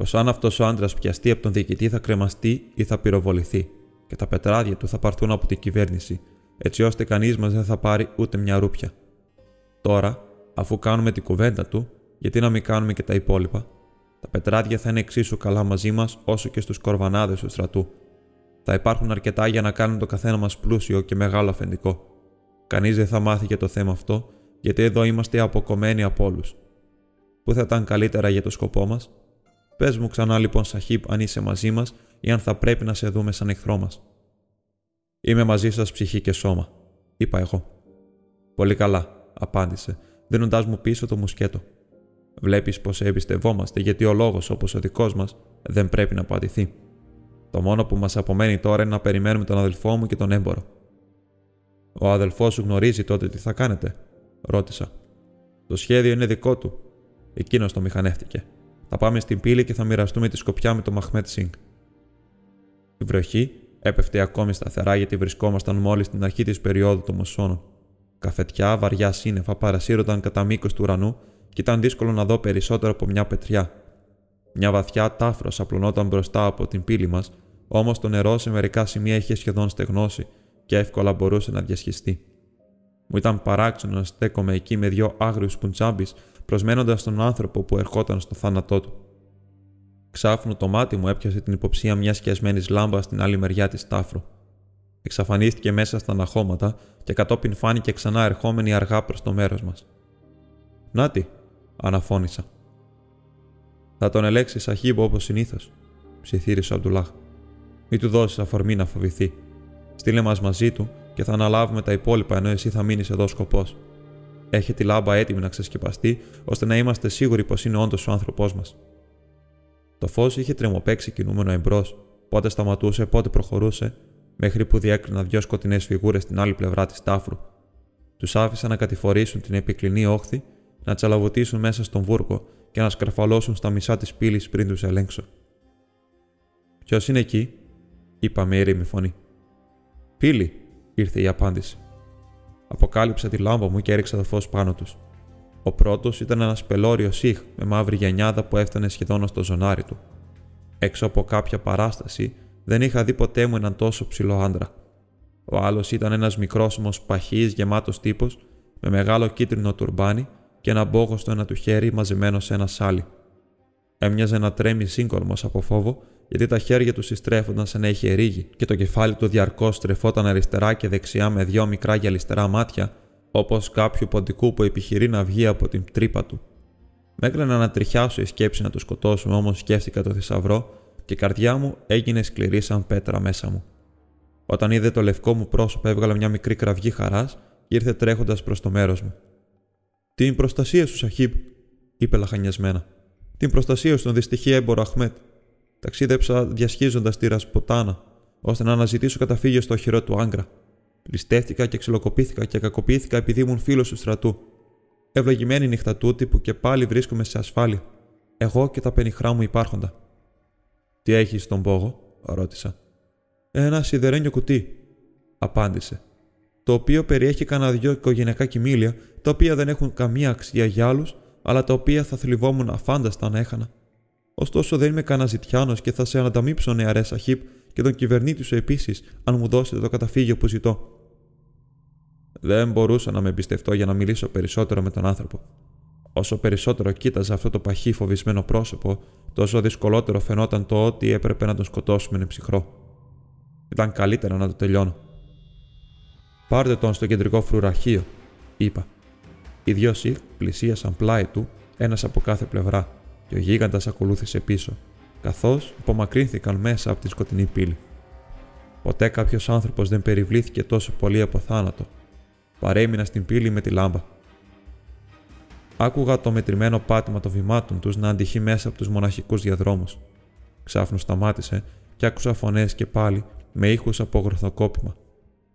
πως αν αυτός ο άντρας πιαστεί από τον διοικητή θα κρεμαστεί ή θα πυροβοληθεί, και τα πετράδια του θα πάρθουν από την κυβέρνηση, έτσι ώστε κανείς μας δεν θα πάρει ούτε μια ρούπια. Τώρα, αφού κάνουμε την κουβέντα του, γιατί να μην κάνουμε και τα υπόλοιπα, τα πετράδια θα είναι εξίσου καλά μαζί μας όσο και στους κορβανάδες του στρατού. Θα υπάρχουν αρκετά για να κάνουν το καθένα μας πλούσιο και μεγάλο αφεντικό. Κανείς δεν θα μάθει για το θέμα αυτό, γιατί εδώ είμαστε αποκομμένοι από όλους. Πού θα ήταν καλύτερα για το σκοπό μας, Πες μου ξανά λοιπόν, Σαχίπ, αν είσαι μαζί μας ή αν θα πρέπει να σε δούμε σαν εχθρό μας. Είμαι μαζί σας ψυχή και σώμα, είπα εγώ. Πολύ καλά, απάντησε, δίνοντάς μου πίσω το μουσκέτο. Βλέπεις πως εμπιστευόμαστε, γιατί ο λόγος όπως ο δικός μας δεν πρέπει να απαντηθεί. Το μόνο που μας απομένει τώρα είναι να περιμένουμε τον αδελφό μου και τον έμπορο. Ο αδελφός σου γνωρίζει τότε τι θα κάνετε, ρώτησα. Το σχέδιο είναι δικό του. Εκείνος το μηχανεύτηκε. Θα πάμε στην πύλη και θα μοιραστούμε τη σκοπιά με τον Μαχμέτ Σινγκ. Η βροχή Έπεφτε ακόμη σταθερά γιατί βρισκόμασταν μόλις στην αρχή της περίοδου των μουσώνων. Καφετιά, βαριά σύννεφα παρασύρονταν κατά μήκος του ουρανού και ήταν δύσκολο να δω περισσότερο από μια πετριά. Μια βαθιά τάφρος απλωνόταν μπροστά από την πύλη μας, όμως το νερό σε μερικά σημεία είχε σχεδόν στεγνώσει και εύκολα μπορούσε να διασχιστεί. Μου ήταν παράξενο να στέκομαι εκεί με δυο άγριους πουντζάμπι, προσμένοντας τον άνθρωπο που ερχόταν στο θάνατό του. Ξάφνου το μάτι μου έπιασε την υποψία μιας σκιασμένης λάμπας στην άλλη μεριά της τάφρου. Εξαφανίστηκε μέσα στα αναχώματα και κατόπιν φάνηκε ξανά ερχόμενη αργά προς το μέρος μας. Νάτι, αναφώνησα. Θα τον ελέξει Σαχίμπο όπως συνήθως, ψιθύρισε ο Αμπτουλάχ. Μη του δώσεις αφορμή να φοβηθεί. Στείλε μας μαζί του και θα αναλάβουμε τα υπόλοιπα ενώ εσύ θα μείνεις εδώ σκοπός. Έχει τη λάμπα έτοιμη να ξεσκεπαστεί, ώστε να είμαστε σίγουροι πως είναι όντως ο άνθρωπός μας. Το φως είχε τρεμοπέξει κινούμενο εμπρός, πότε σταματούσε, πότε προχωρούσε, μέχρι που διέκρινα δυο σκοτεινές φιγούρες στην άλλη πλευρά της τάφρου. Τους άφησα να κατηφορήσουν την επικλινή όχθη, να τσαλαβωτήσουν μέσα στον βούρκο και να σκαρφαλώσουν στα μισά της πύλης πριν τους ελέγξω. Ποιος είναι εκεί, είπα με ήρεμη φωνή. Πύλη, ήρθε η απάντηση. Αποκάλυψα τη λάμπα μου και έριξα το φως πάνω τους. Ο πρώτος ήταν ένας πελώριος σιχ με μαύρη γενιάδα που έφτανε σχεδόν στο ζωνάρι του. Έξω από κάποια παράσταση δεν είχα δει ποτέ μου έναν τόσο ψηλό άντρα. Ο άλλος ήταν ένας μικρόσωμο παχύς γεμάτος τύπος με μεγάλο κίτρινο τουρμπάνι και ένα μπόγο στο ένα του χέρι μαζεμένο σε ένα σάλι. Έμοιαζε να τρέμει σύγκορμος από φόβο γιατί τα χέρια του συστρέφονταν σαν να είχε ρίγη και το κεφάλι του διαρκώς στρεφόταν αριστερά και δεξιά με δυο μικρά γυαλιστερά μάτια, όπως κάποιου ποντικού που επιχειρεί να βγει από την τρύπα του. Με έκανα να τριχιάσω η σκέψη να το σκοτώσω, όμως σκέφτηκα το θησαυρό και η καρδιά μου έγινε σκληρή σαν πέτρα μέσα μου. Όταν είδε το λευκό μου πρόσωπο, έβγαλε μια μικρή κραυγή χαράς και ήρθε τρέχοντας προς το μέρος μου. Την προστασία σου, Σαχίμπ, είπε λαχανιασμένα. Την προστασία σου, τον δυστυχή έμπορο Αχμέτ. Ταξίδεψα διασχίζοντας τη Ρασποτάνα, ώστε να αναζητήσω καταφύγιο στο οχυρό του Άγκρα. Ληστεύτηκα και ξυλοκοπήθηκα και κακοποιήθηκα επειδή ήμουν φίλος του στρατού. Ευλογημένη νύχτα τούτη που και πάλι βρίσκομαι σε ασφάλεια. Εγώ και τα πενιχρά μου υπάρχοντα. Τι έχεις στον πόγο, ρώτησα. Ένα σιδερένιο κουτί, απάντησε. Το οποίο περιέχει κανένα δυο οικογενειακά κοιμήλια, τα οποία δεν έχουν καμία αξία για άλλους, αλλά τα οποία θα θλιβόμουν αφάνταστα να έχανα. Ωστόσο δεν είμαι κανένας ζητιάνος και θα σε αναταμείψω, νεαρέ Σαχίπ, και τον κυβερνήτη σου επίσης, αν μου δώσετε το καταφύγιο που ζητώ. Δεν μπορούσα να με εμπιστευτώ για να μιλήσω περισσότερο με τον άνθρωπο. Όσο περισσότερο κοίταζα αυτό το παχύ φοβισμένο πρόσωπο, τόσο δυσκολότερο φαινόταν το ότι έπρεπε να τον σκοτώσουμε είναι ψυχρό. Ήταν καλύτερα να το τελειώνω. Πάρτε τον στο κεντρικό φρουραρχείο, είπα. Οι δυο σιχ πλησίασαν πλάι του, ένας από κάθε πλευρά, και ο γίγαντας ακολούθησε πίσω, καθώς απομακρύνθηκαν μέσα από τη σκοτεινή πύλη. Ποτέ κάποιος άνθρωπος δεν περιβλήθηκε τόσο πολύ από θάνατο. Παρέμεινα στην πύλη με τη λάμπα. Άκουγα το μετρημένο πάτημα των βημάτων τους να αντυχεί μέσα από τους μοναχικούς διαδρόμους. Ξάφνου σταμάτησε και άκουσα φωνές και πάλι με ήχους από γροθοκόπημα.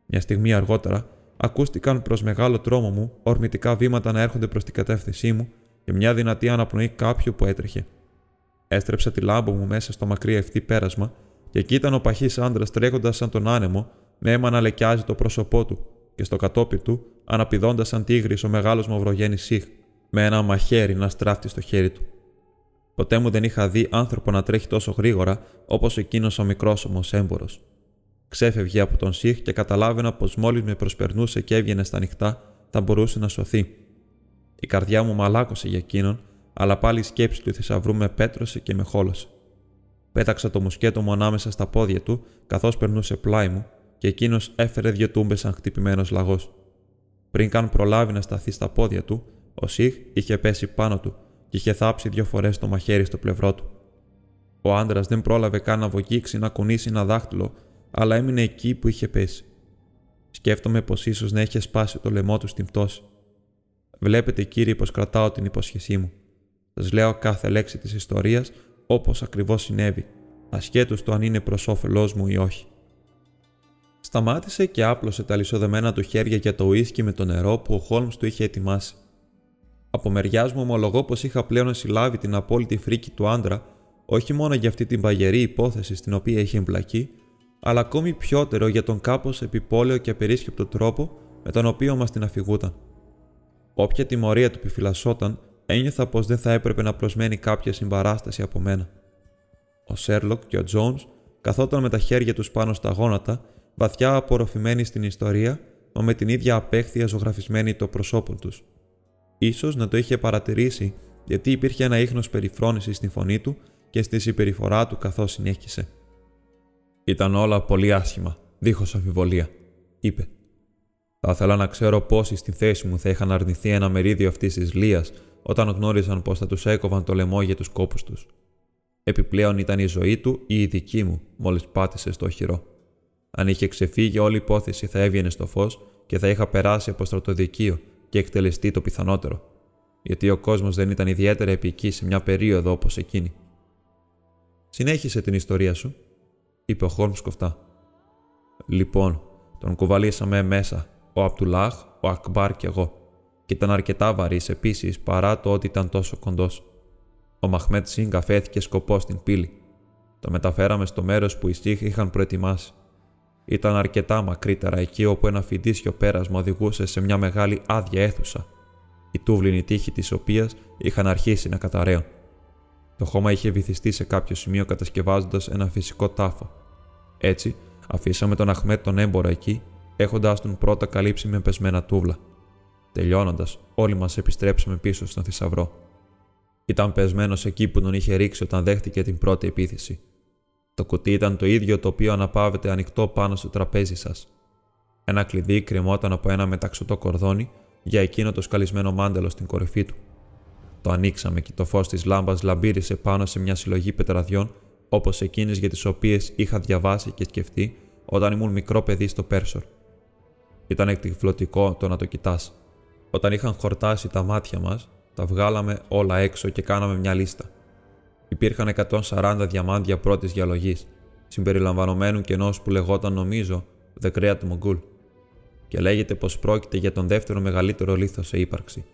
Μια στιγμή αργότερα ακούστηκαν προς μεγάλο τρόμο μου ορμητικά βήματα να έρχονται προς την κατεύθυνσή μου και μια δυνατή αναπνοή κάποιου που έτρεχε. Έστρεψα τη λάμπα μου μέσα στο μακρύ ευθύ πέρασμα και εκεί ήταν ο παχή άντρας τρέχοντας σαν τον άνεμο, με αίμα να λεκιάζει το πρόσωπό του, και στο κατόπι του, αναπηδώντας σαν τίγρης ο μεγάλος μαυρογέννης Σιχ, με ένα μαχαίρι να στράφτει στο χέρι του. Ποτέ μου δεν είχα δει άνθρωπο να τρέχει τόσο γρήγορα όπως εκείνος ο μικρόσωμο έμπορο. Ξέφευγε από τον Σιχ και καταλάβαινα πως μόλις με προσπερνούσε και έβγαινε στα νυχτά, θα μπορούσε να σωθεί. Η καρδιά μου μαλάκωσε για εκείνον, αλλά πάλι η σκέψη του θησαυρού με πέτρωσε και με χόλωσε. Πέταξα το μουσκέτο μου ανάμεσα στα πόδια του, καθώς περνούσε πλάι μου, και εκείνος έφερε δύο τούμπες σαν χτυπημένος λαγός. Πριν καν προλάβει να σταθεί στα πόδια του, ο Σιχ είχε πέσει πάνω του και είχε θάψει δύο φορές το μαχαίρι στο πλευρό του. Ο άντρας δεν πρόλαβε καν να βογγίξει να κουνήσει ένα δάχτυλο, αλλά έμεινε εκεί που είχε πέσει. Σκέφτομαι πως ίσως να είχε σπάσει το λαιμό του στην πτώση. Βλέπετε, κύριε, πως κρατάω την υπόσχεσή μου. Σας λέω κάθε λέξη της ιστορίας όπως ακριβώς συνέβη, ασχέτως το αν είναι προς όφελός μου ή όχι. Σταμάτησε και άπλωσε τα λισοδεμένα του χέρια για το ίσκι με το νερό που ο Χόλμς του είχε ετοιμάσει. Από μεριάς μου ομολογώ πως είχα πλέον συλλάβει την απόλυτη φρίκη του άντρα, όχι μόνο για αυτή την παγερή υπόθεση στην οποία είχε εμπλακεί, αλλά ακόμη πιότερο για τον κάπως επιπόλαιο και απερίσκεπτο τρόπο με τον οποίο μας την αφηγούταν. Όποια τιμωρία του επιφυλασσόταν, ένιωθα πως δεν θα έπρεπε να προσμένει κάποια συμπαράσταση από μένα. Ο Σέρλοκ και ο Τζόουνς καθόταν με τα χέρια τους πάνω στα γόνατα, βαθιά απορροφημένοι στην ιστορία, μα με την ίδια απέχθεια ζωγραφισμένη το προσώπων τους. Ίσως να το είχε παρατηρήσει, γιατί υπήρχε ένα ίχνος περιφρόνησης στην φωνή του και στη συμπεριφορά του καθώς συνέχισε. Ήταν όλα πολύ άσχημα, δίχως αμφιβολία, είπε. Θα ήθελα να ξέρω πόσοι στη θέση μου θα είχαν αρνηθεί ένα μερίδιο αυτής της λίας όταν γνώριζαν πως θα τους έκοβαν το λαιμό για τους κόπους τους. Επιπλέον ήταν η ζωή του ή η δική μου, μόλις πάτησε στο οχυρό. Αν είχε ξεφύγει, όλη η υπόθεση θα έβγαινε στο φως και θα είχα περάσει από στρατοδικείο και εκτελεστεί το πιθανότερο. Γιατί ο κόσμος δεν ήταν ιδιαίτερα επική σε μια περίοδο όπως εκείνη. Συνέχισε την ιστορία σου, είπε ο Χόλμς κοφτά. Λοιπόν, τον κουβαλήσαμε μέσα, ο Απτουλάχ, ο Ακμπάρ και εγώ, και ήταν αρκετά βαρύς επίσης παρά το ότι ήταν τόσο κοντός. Ο Μαχμέτ Σίνγκ αφέθηκε σκοπός στην πύλη. Το μεταφέραμε στο μέρος που οι Σίχ είχαν προετοιμάσει. Ήταν αρκετά μακρύτερα εκεί όπου ένα φοιτήσιο πέρασμα οδηγούσε σε μια μεγάλη άδεια αίθουσα, η τούβλινη τύχη της οποίας είχαν αρχίσει να καταραίουν. Το χώμα είχε βυθιστεί σε κάποιο σημείο κατασκευάζοντας ένα φυσικό τάφο. Έτσι, αφήσαμε τον Αχμέτ τον έμπορο εκεί, έχοντα τον πρώτα καλύψει με πεσμένα τούβλα. Τελειώνοντας, όλοι μας επιστρέψαμε πίσω στον θησαυρό. Ήταν πεσμένος εκεί που τον είχε ρίξει όταν δέχτηκε την πρώτη επίθεση. Το κουτί ήταν το ίδιο το οποίο αναπαύεται ανοιχτό πάνω στο τραπέζι σας. Ένα κλειδί κρεμόταν από ένα μεταξωτό κορδόνι για εκείνο το σκαλισμένο μάντελο στην κορυφή του. Το ανοίξαμε και το φως της λάμπας λαμπύρισε πάνω σε μια συλλογή πετραδιών όπως εκείνες για τις οποίες είχα διαβάσει και σκεφτεί όταν ήμουν μικρό παιδί στο Πέρσορ. Ήταν εκτυφλωτικό το να το κοιτάς. Όταν είχαν χορτάσει τα μάτια μας, τα βγάλαμε όλα έξω και κάναμε μια λίστα. Υπήρχαν 140 διαμάντια πρώτης διαλογής, συμπεριλαμβανομένου και ενός που λεγόταν νομίζω The Great Mongol, και λέγεται πως πρόκειται για τον δεύτερο μεγαλύτερο λίθος σε ύπαρξη.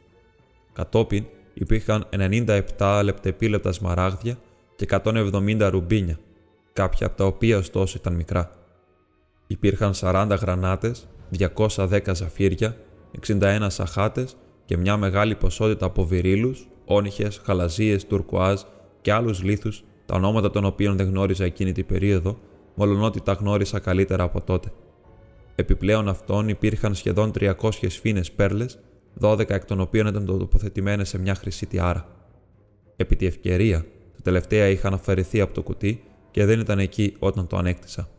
Κατόπιν υπήρχαν 97 λεπτεπίλεπτα σμαράγδια και 170 ρουμπίνια, κάποια από τα οποία ωστόσο ήταν μικρά. Υπήρχαν 40 γρανάτες, 210 ζαφύρια, 61 σαχάτες και μια μεγάλη ποσότητα από βυρίλους, όνυχες, χαλαζίες, τουρκουάζ και άλλους λίθους, τα ονόματα των οποίων δεν γνώριζα εκείνη την περίοδο, μολονότι τα γνώρισα καλύτερα από τότε. Επιπλέον αυτών υπήρχαν σχεδόν 300 φίνες πέρλες 12 εκ των οποίων ήταν τοποθετημένες σε μια χρυσή τιάρα. Επί τη ευκαιρία, τα τελευταία είχαν αφαιρεθεί από το κουτί και δεν ήταν εκεί όταν το ανέκτησα.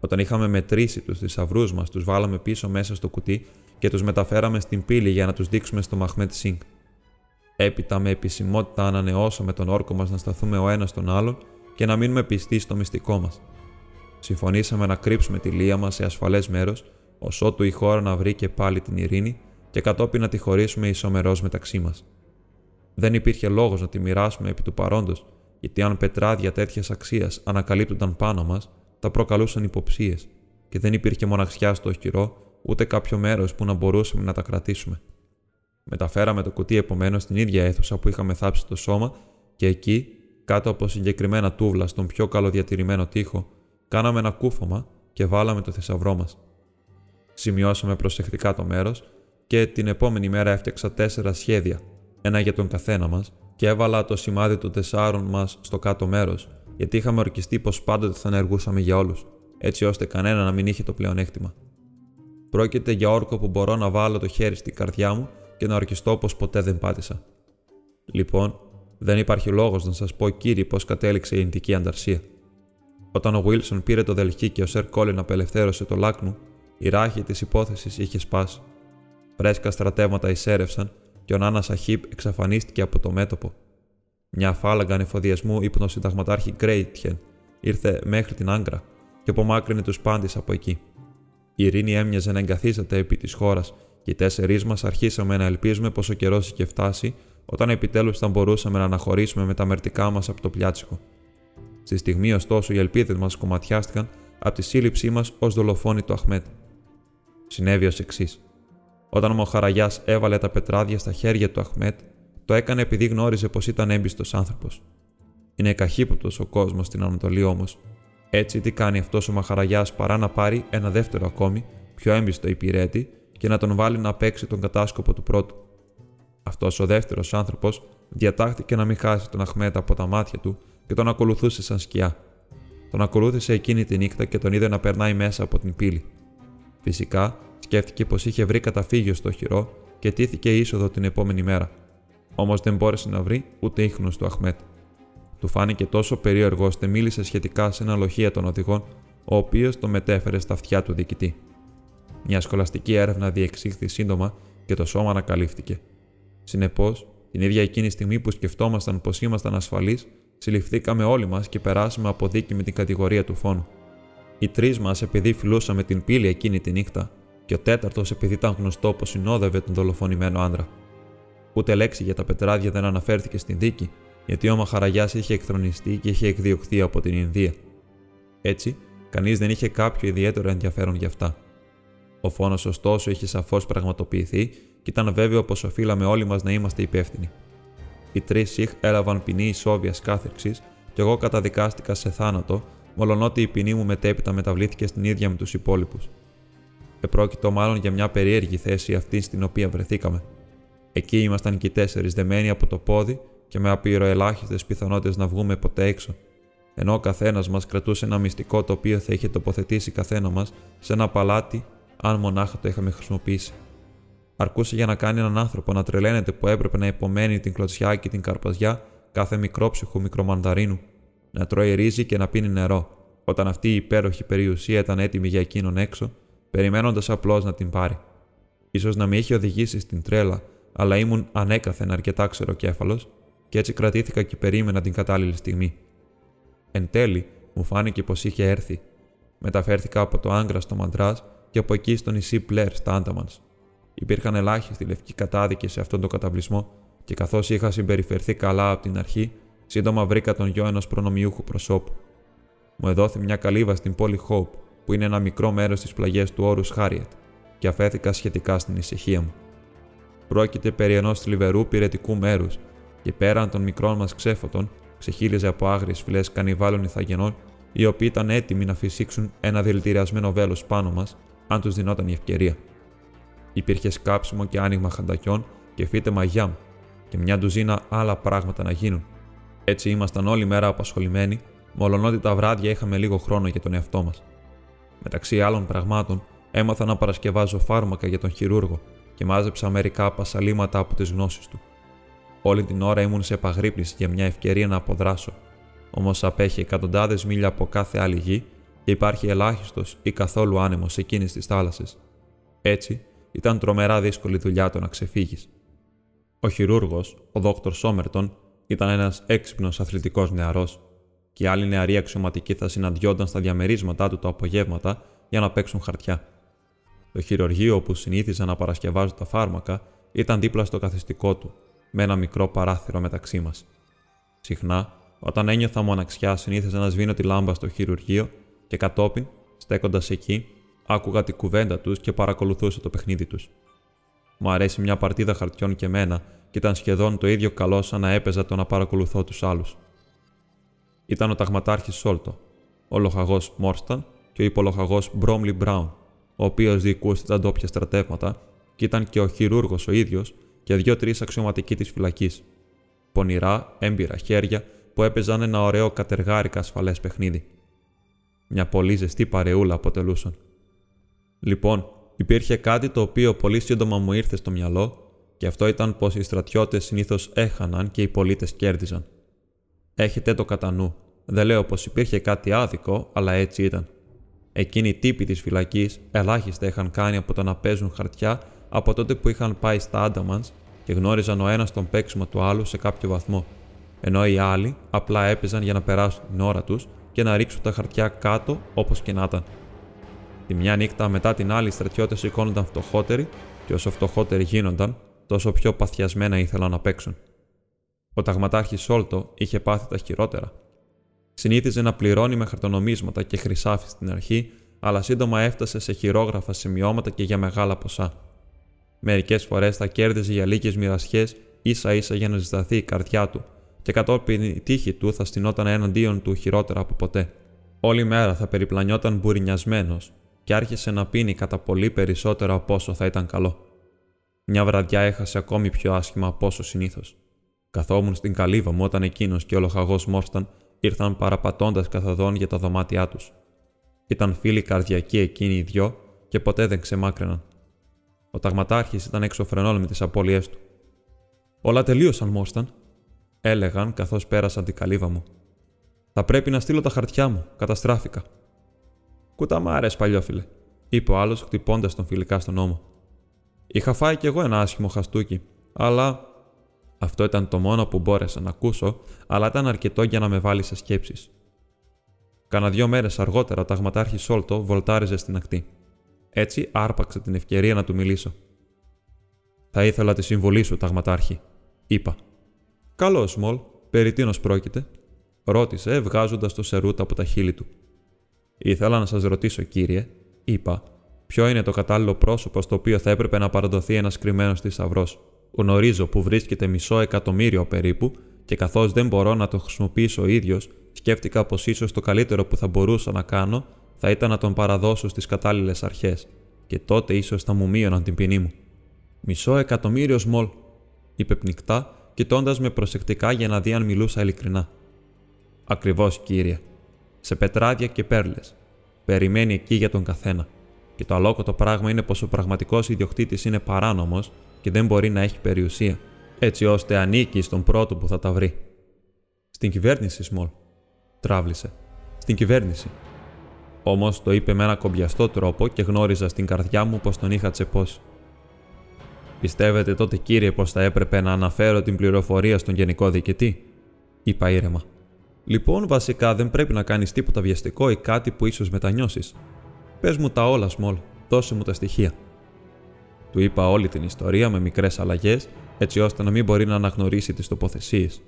Όταν είχαμε μετρήσει τους θησαυρούς μας, τους βάλαμε πίσω μέσα στο κουτί και τους μεταφέραμε στην πύλη για να τους δείξουμε στο Μαχμέτ Σίνγκ. Έπειτα, με επισημότητα, ανανεώσαμε τον όρκο μας να σταθούμε ο ένας τον άλλον και να μείνουμε πιστοί στο μυστικό μας. Συμφωνήσαμε να κρύψουμε τη λία μας σε ασφαλές μέρος, ώσότου η χώρα να βρει και πάλι την ειρήνη και κατόπιν να τη χωρίσουμε ισομερός μεταξύ μας. Δεν υπήρχε λόγος να τη μοιράσουμε επί του παρόντος, γιατί αν πετράδια τέτοιας αξίας ανακαλύπτονταν πάνω μας, τα προκαλούσαν υποψίες, και δεν υπήρχε μοναξιά στο οχυρό, ούτε κάποιο μέρος που να μπορούσαμε να τα κρατήσουμε. Μεταφέραμε το κουτί επομένως στην ίδια αίθουσα που είχαμε θάψει το σώμα, και εκεί, κάτω από συγκεκριμένα τούβλα στον πιο καλοδιατηρημένο τοίχο, κάναμε ένα κούφωμα και βάλαμε το θησαυρό μας. Σημειώσαμε προσεκτικά το μέρος και την επόμενη μέρα έφτιαξα τέσσερα σχέδια, ένα για τον καθένα μας, και έβαλα το σημάδι των τεσσάρων μας στο κάτω μέρος, γιατί είχαμε ορκιστεί πως πάντοτε θα ενεργούσαμε για όλους, έτσι ώστε κανένα να μην είχε το πλεονέκτημα. Πρόκειται για όρκο που μπορώ να βάλω το χέρι στην καρδιά μου και να ορκιστώ πως ποτέ δεν πάτησα. Λοιπόν, δεν υπάρχει λόγος να σας πω, κύριοι, πώ κατέληξε η Ινδική Ανταρσία. Όταν ο Βίλσον πήρε το δελχή και ο Σερ Κόλιν απελευθέρωσε το λάκνου, η ράχη της υπόθεσης είχε σπάσει. Φρέσκα στρατεύματα εισέρευσαν και ο Νάνας Σαχίπ εξαφανίστηκε από το μέτωπο. Μια φάλαγγα ανεφοδιασμού υπνοσυνταγματάρχη Γκρέιτχεν ήρθε μέχρι την Άγκρα και απομάκρυνε τους πάντες από εκεί. Η ειρήνη έμοιαζε να εγκαθίζεται επί της χώρας και οι τέσσερις μας αρχίσαμε να ελπίζουμε πως ο καιρός είχε φτάσει όταν επιτέλους θα μπορούσαμε να αναχωρήσουμε με τα μερτικά μας από το πιάτσικο. Στη στιγμή, ωστόσο, οι ελπίδες μας κομματιάστηκαν από τη σύλληψή μας ως δολοφόνη του Αχμέτ. Συνέβη ως εξής. Όταν ο Μοχαραγιάς έβαλε τα πετράδια στα χέρια του Αχμέτ, το έκανε επειδή γνώριζε πως ήταν έμπιστος άνθρωπος. Είναι καχύποπτος ο κόσμος στην Ανατολή όμως. Έτσι, τι κάνει αυτός ο Μαχαραγιά παρά να πάρει ένα δεύτερο ακόμη, πιο έμπιστο υπηρέτη και να τον βάλει να παίξει τον κατάσκοπο του πρώτου. Αυτός ο δεύτερος άνθρωπος διατάχθηκε να μην χάσει τον Αχμέτα από τα μάτια του και τον ακολουθούσε σαν σκιά. Τον ακολούθησε εκείνη τη νύχτα και τον είδε να περνάει μέσα από την πύλη. Φυσικά, σκέφτηκε πως είχε βρει καταφύγιο στο χειρό και τήθηκε είσοδο την επόμενη μέρα. Όμως δεν μπόρεσε να βρει ούτε ίχνος του Αχμέτ. Του φάνηκε τόσο περίεργο ώστε μίλησε σχετικά σε ένα λοχεία των οδηγών, ο οποίος το μετέφερε στα αυτιά του διοικητή. Μια σχολαστική έρευνα διεξήχθη σύντομα και το σώμα ανακαλύφθηκε. Συνεπώς, την ίδια εκείνη στιγμή που σκεφτόμασταν πως ήμασταν ασφαλείς, συλληφθήκαμε όλοι μας και περάσαμε από δίκη με την κατηγορία του φόνου. Οι τρεις μας επειδή φιλούσαμε την πύλη εκείνη τη νύχτα, και ο τέταρτος επειδή ήταν γνωστό πως συνόδευε τον δολοφονημένο άντρα. Ούτε λέξη για τα πετράδια δεν αναφέρθηκε στην δίκη, γιατί ο Μαχαραγιάς είχε εκθρονιστεί και είχε εκδιωχθεί από την Ινδία. Έτσι, κανείς δεν είχε κάποιο ιδιαίτερο ενδιαφέρον γι' αυτά. Ο φόνος, ωστόσο, είχε σαφώς πραγματοποιηθεί και ήταν βέβαιο πως οφείλαμε όλοι μας να είμαστε υπεύθυνοι. Οι τρεις Σιχ έλαβαν ποινή ισόβιας κάθερξης και εγώ καταδικάστηκα σε θάνατο, μολονότι η ποινή μου μετέπειτα μεταβλήθηκε στην ίδια με τους υπόλοιπους. Επρόκειτο μάλλον για μια περίεργη θέση αυτή στην οποία βρεθήκαμε. Εκεί ήμασταν και οι τέσσερις δεμένοι από το πόδι και με απειροελάχιστες πιθανότητες να βγούμε ποτέ έξω. Ενώ ο καθένας μας κρατούσε ένα μυστικό το οποίο θα είχε τοποθετήσει καθένα μας σε ένα παλάτι, αν μονάχα το είχαμε χρησιμοποιήσει. Αρκούσε για να κάνει έναν άνθρωπο να τρελαίνεται που έπρεπε να υπομένει την κλωτσιά και την καρπαζιά κάθε μικρόψυχου μικρομανταρίνου, να τρώει ρύζι και να πίνει νερό, όταν αυτή η υπέροχη περιουσία ήταν έτοιμη για εκείνον έξω, περιμένοντας απλώς να την πάρει. σω να με είχε οδηγήσει στην τρέλα, αλλά ήμουν ανέκαθεν αρκετά ξεροκέφαλος και έτσι κρατήθηκα και περίμενα την κατάλληλη στιγμή. Εν τέλει, μου φάνηκε πως είχε έρθει. Μεταφέρθηκα από το Άγκρα στο Μαντράς και από εκεί στο νησί Πλέρ στα Άνταμανς. Υπήρχαν ελάχιστοι λευκοί κατάδικοι σε αυτόν τον καταβλισμό και καθώς είχα συμπεριφερθεί καλά από την αρχή, σύντομα βρήκα τον γιο ενός προνομιούχου προσώπου. Μου εδόθη μια καλύβα στην πόλη Hope, που είναι ένα μικρό μέρος στι πλαγιέ του όρους Χάριετ, και αφέθηκα σχετικά στην ησυχία μου. Πρόκειται περί ενός θλιβερού πυρετικού μέρους, και πέραν των μικρών μας ξέφωτων, ξεχύλιζε από άγριες φυλές κανιβάλων ηθαγενών, οι οποίοι ήταν έτοιμοι να φυσήξουν ένα δηλητηριασμένο βέλος πάνω μας, αν τους δινόταν η ευκαιρία. Υπήρχε σκάψιμο και άνοιγμα χαντακιών και φύτεμα γιάμ, και μια ντουζίνα άλλα πράγματα να γίνουν. Έτσι ήμασταν όλη μέρα απασχολημένοι, μολονότι τα βράδια είχαμε λίγο χρόνο για τον εαυτό μας. Μεταξύ άλλων πραγμάτων, έμαθα να παρασκευάζω φάρμακα για τον χειρούργο και μάζεψα μερικά πασαλήματα από τις γνώσεις του. Όλη την ώρα ήμουν σε επαγρύπνηση για μια ευκαιρία να αποδράσω, όμως απέχει εκατοντάδες μίλια από κάθε άλλη γη και υπάρχει ελάχιστος ή καθόλου άνεμος σε εκείνε τι θάλασσε. Έτσι, ήταν τρομερά δύσκολη δουλειά το να ξεφύγεις. Ο χειρούργος, ο Δόκτωρ Σόμερτον, ήταν ένας έξυπνος αθλητικός νεαρός, και άλλοι νεαροί αξιωματικοί θα συναντιόνταν στα διαμερίσματά του τα απογεύματα για να παίξουν χαρτιά. Το χειρουργείο όπου συνήθιζαν να παρασκευάζουν τα φάρμακα ήταν δίπλα στο καθιστικό του, με ένα μικρό παράθυρο μεταξύ μας. Συχνά, όταν ένιωθα μοναξιά, συνήθιζα να σβήνω τη λάμπα στο χειρουργείο και κατόπιν, στέκοντας εκεί, άκουγα την κουβέντα τους και παρακολουθούσα το παιχνίδι τους. Μου αρέσει μια παρτίδα χαρτιών και μένα και ήταν σχεδόν το ίδιο καλό σαν να έπαιζα το να παρακολουθώ τους άλλους. Ήταν ο ταγματάρχης Σόλτο, ο λοχαγός Μόρσταν και ο υπολοχαγός Μπρόμλι Μπράουν, ο οποίος διοικούσε τα ντόπια στρατεύματα και ήταν και ο χειρούργος ο ίδιος και δύο-τρει αξιωματικοί της φυλακής. Πονηρά, έμπειρα χέρια που έπαιζαν ένα ωραίο κατεργάρικα ασφαλές παιχνίδι. Μια πολύ ζεστή παρεούλα αποτελούσαν. Λοιπόν, υπήρχε κάτι το οποίο πολύ σύντομα μου ήρθε στο μυαλό και αυτό ήταν πως οι στρατιώτες συνήθως έχαναν και οι πολίτες κέρδιζαν. Έχετε το κατά νου. Δεν λέω πως υπήρχε κάτι άδικο, αλλά έτσι ήταν. Εκείνοι οι τύποι της φυλακής ελάχιστα είχαν κάνει από το να παίζουν χαρτιά από τότε που είχαν πάει στα Άνταμαντς και γνώριζαν ο ένας τον παίξιμο του άλλου σε κάποιο βαθμό, ενώ οι άλλοι απλά έπαιζαν για να περάσουν την ώρα τους και να ρίξουν τα χαρτιά κάτω όπως και να ήταν. Τη μια νύχτα μετά την άλλη οι στρατιώτες σηκώνονταν φτωχότεροι και όσο φτωχότεροι γίνονταν, τόσο πιο παθιασμένα ήθελαν να παίξουν. Ο ταγματάρχης Σόλτο είχε πάθει τα χειρότερα. Συνήθιζε να πληρώνει με χαρτονομίσματα και χρυσάφι στην αρχή, αλλά σύντομα έφτασε σε χειρόγραφα σημειώματα και για μεγάλα ποσά. Μερικές φορές θα κέρδιζε για λίγες μοιρασιές ίσα ίσα για να ζεσταθεί η καρδιά του, και κατόπιν η τύχη του θα στηνόταν εναντίον του χειρότερα από ποτέ. Όλη μέρα θα περιπλανιόταν μπουρινιασμένος και άρχισε να πίνει κατά πολύ περισσότερο από όσο θα ήταν καλό. Μια βραδιά έχασε ακόμη πιο άσχημα από όσο συνήθως. Καθόμουν στην καλύβα μου όταν εκείνος και ο λοχαγό Μόρσταν ήρθαν παραπατώντας καθοδόν για τα δωμάτια τους. Ήταν φίλοι καρδιακοί εκείνοι οι δυο και ποτέ δεν ξεμάκρυναν. Ο ταγματάρχης ήταν έξω φρενών με τις απώλειές του. Όλα τελείωσαν, Μόρσταν, έλεγαν καθώς πέρασαν την καλύβα μου. Θα πρέπει να στείλω τα χαρτιά μου, καταστράφηκα. Κουταμάρες, παλιόφιλε, είπε ο άλλος χτυπώντας τον φιλικά στον ώμο. Είχα φάει κι εγώ ένα άσχημο χαστούκι, αλλά. Αυτό ήταν το μόνο που μπόρεσα να ακούσω, αλλά ήταν αρκετό για να με βάλει σε σκέψεις. Κάνα δύο μέρες αργότερα, ο ταγματάρχης Σόλτο βολτάριζε στην ακτή. Έτσι άρπαξε την ευκαιρία να του μιλήσω. Θα ήθελα τη συμβολή σου, ταγματάρχη, είπα. Καλώς, Σμολ, περί τίνος πρόκειται, ρώτησε, βγάζοντας το σερούτ από τα χείλη του. Ήθελα να σας ρωτήσω, κύριε, είπα, ποιο είναι το κατάλληλο πρόσωπο στο οποίο θα έπρεπε να παραδοθεί ένας κρυμμένος θησαυρός. Γνωρίζω που βρίσκεται μισό εκατομμύριο περίπου και καθώς δεν μπορώ να το χρησιμοποιήσω ο ίδιος, σκέφτηκα πως ίσως το καλύτερο που θα μπορούσα να κάνω θα ήταν να τον παραδώσω στις κατάλληλες αρχές, και τότε ίσως θα μου μείωναν την ποινή μου. Μισό εκατομμύριο σμολ, είπε πνικτά, κοιτώντας με προσεκτικά για να δει αν μιλούσα ειλικρινά. Ακριβώς, κύριε. Σε πετράδια και πέρλες. Περιμένει εκεί για τον καθένα. Και το αλόκοτο πράγμα είναι πως ο πραγματικός ιδιοκτήτης είναι παράνομος και δεν μπορεί να έχει περιουσία, έτσι ώστε ανήκει στον πρώτο που θα τα βρει. Στην κυβέρνηση, Σμολ. Τράβλησε. Στην κυβέρνηση. Όμως το είπε με ένα κομπιαστό τρόπο και γνώριζα στην καρδιά μου πως τον είχα τσεπώσει. Πιστεύετε τότε, κύριε, πως θα έπρεπε να αναφέρω την πληροφορία στον Γενικό Διοικητή, είπα ήρεμα. Λοιπόν, βασικά δεν πρέπει να κάνεις τίποτα βιαστικό ή κάτι που ίσως μετανιώσεις. Πες μου τα όλα, Σμολ, δώσε μου τα στοιχεία. Του είπα όλη την ιστορία με μικρές αλλαγές, έτσι ώστε να μην μπορεί να αναγνωρίσει τις τοποθεσίες.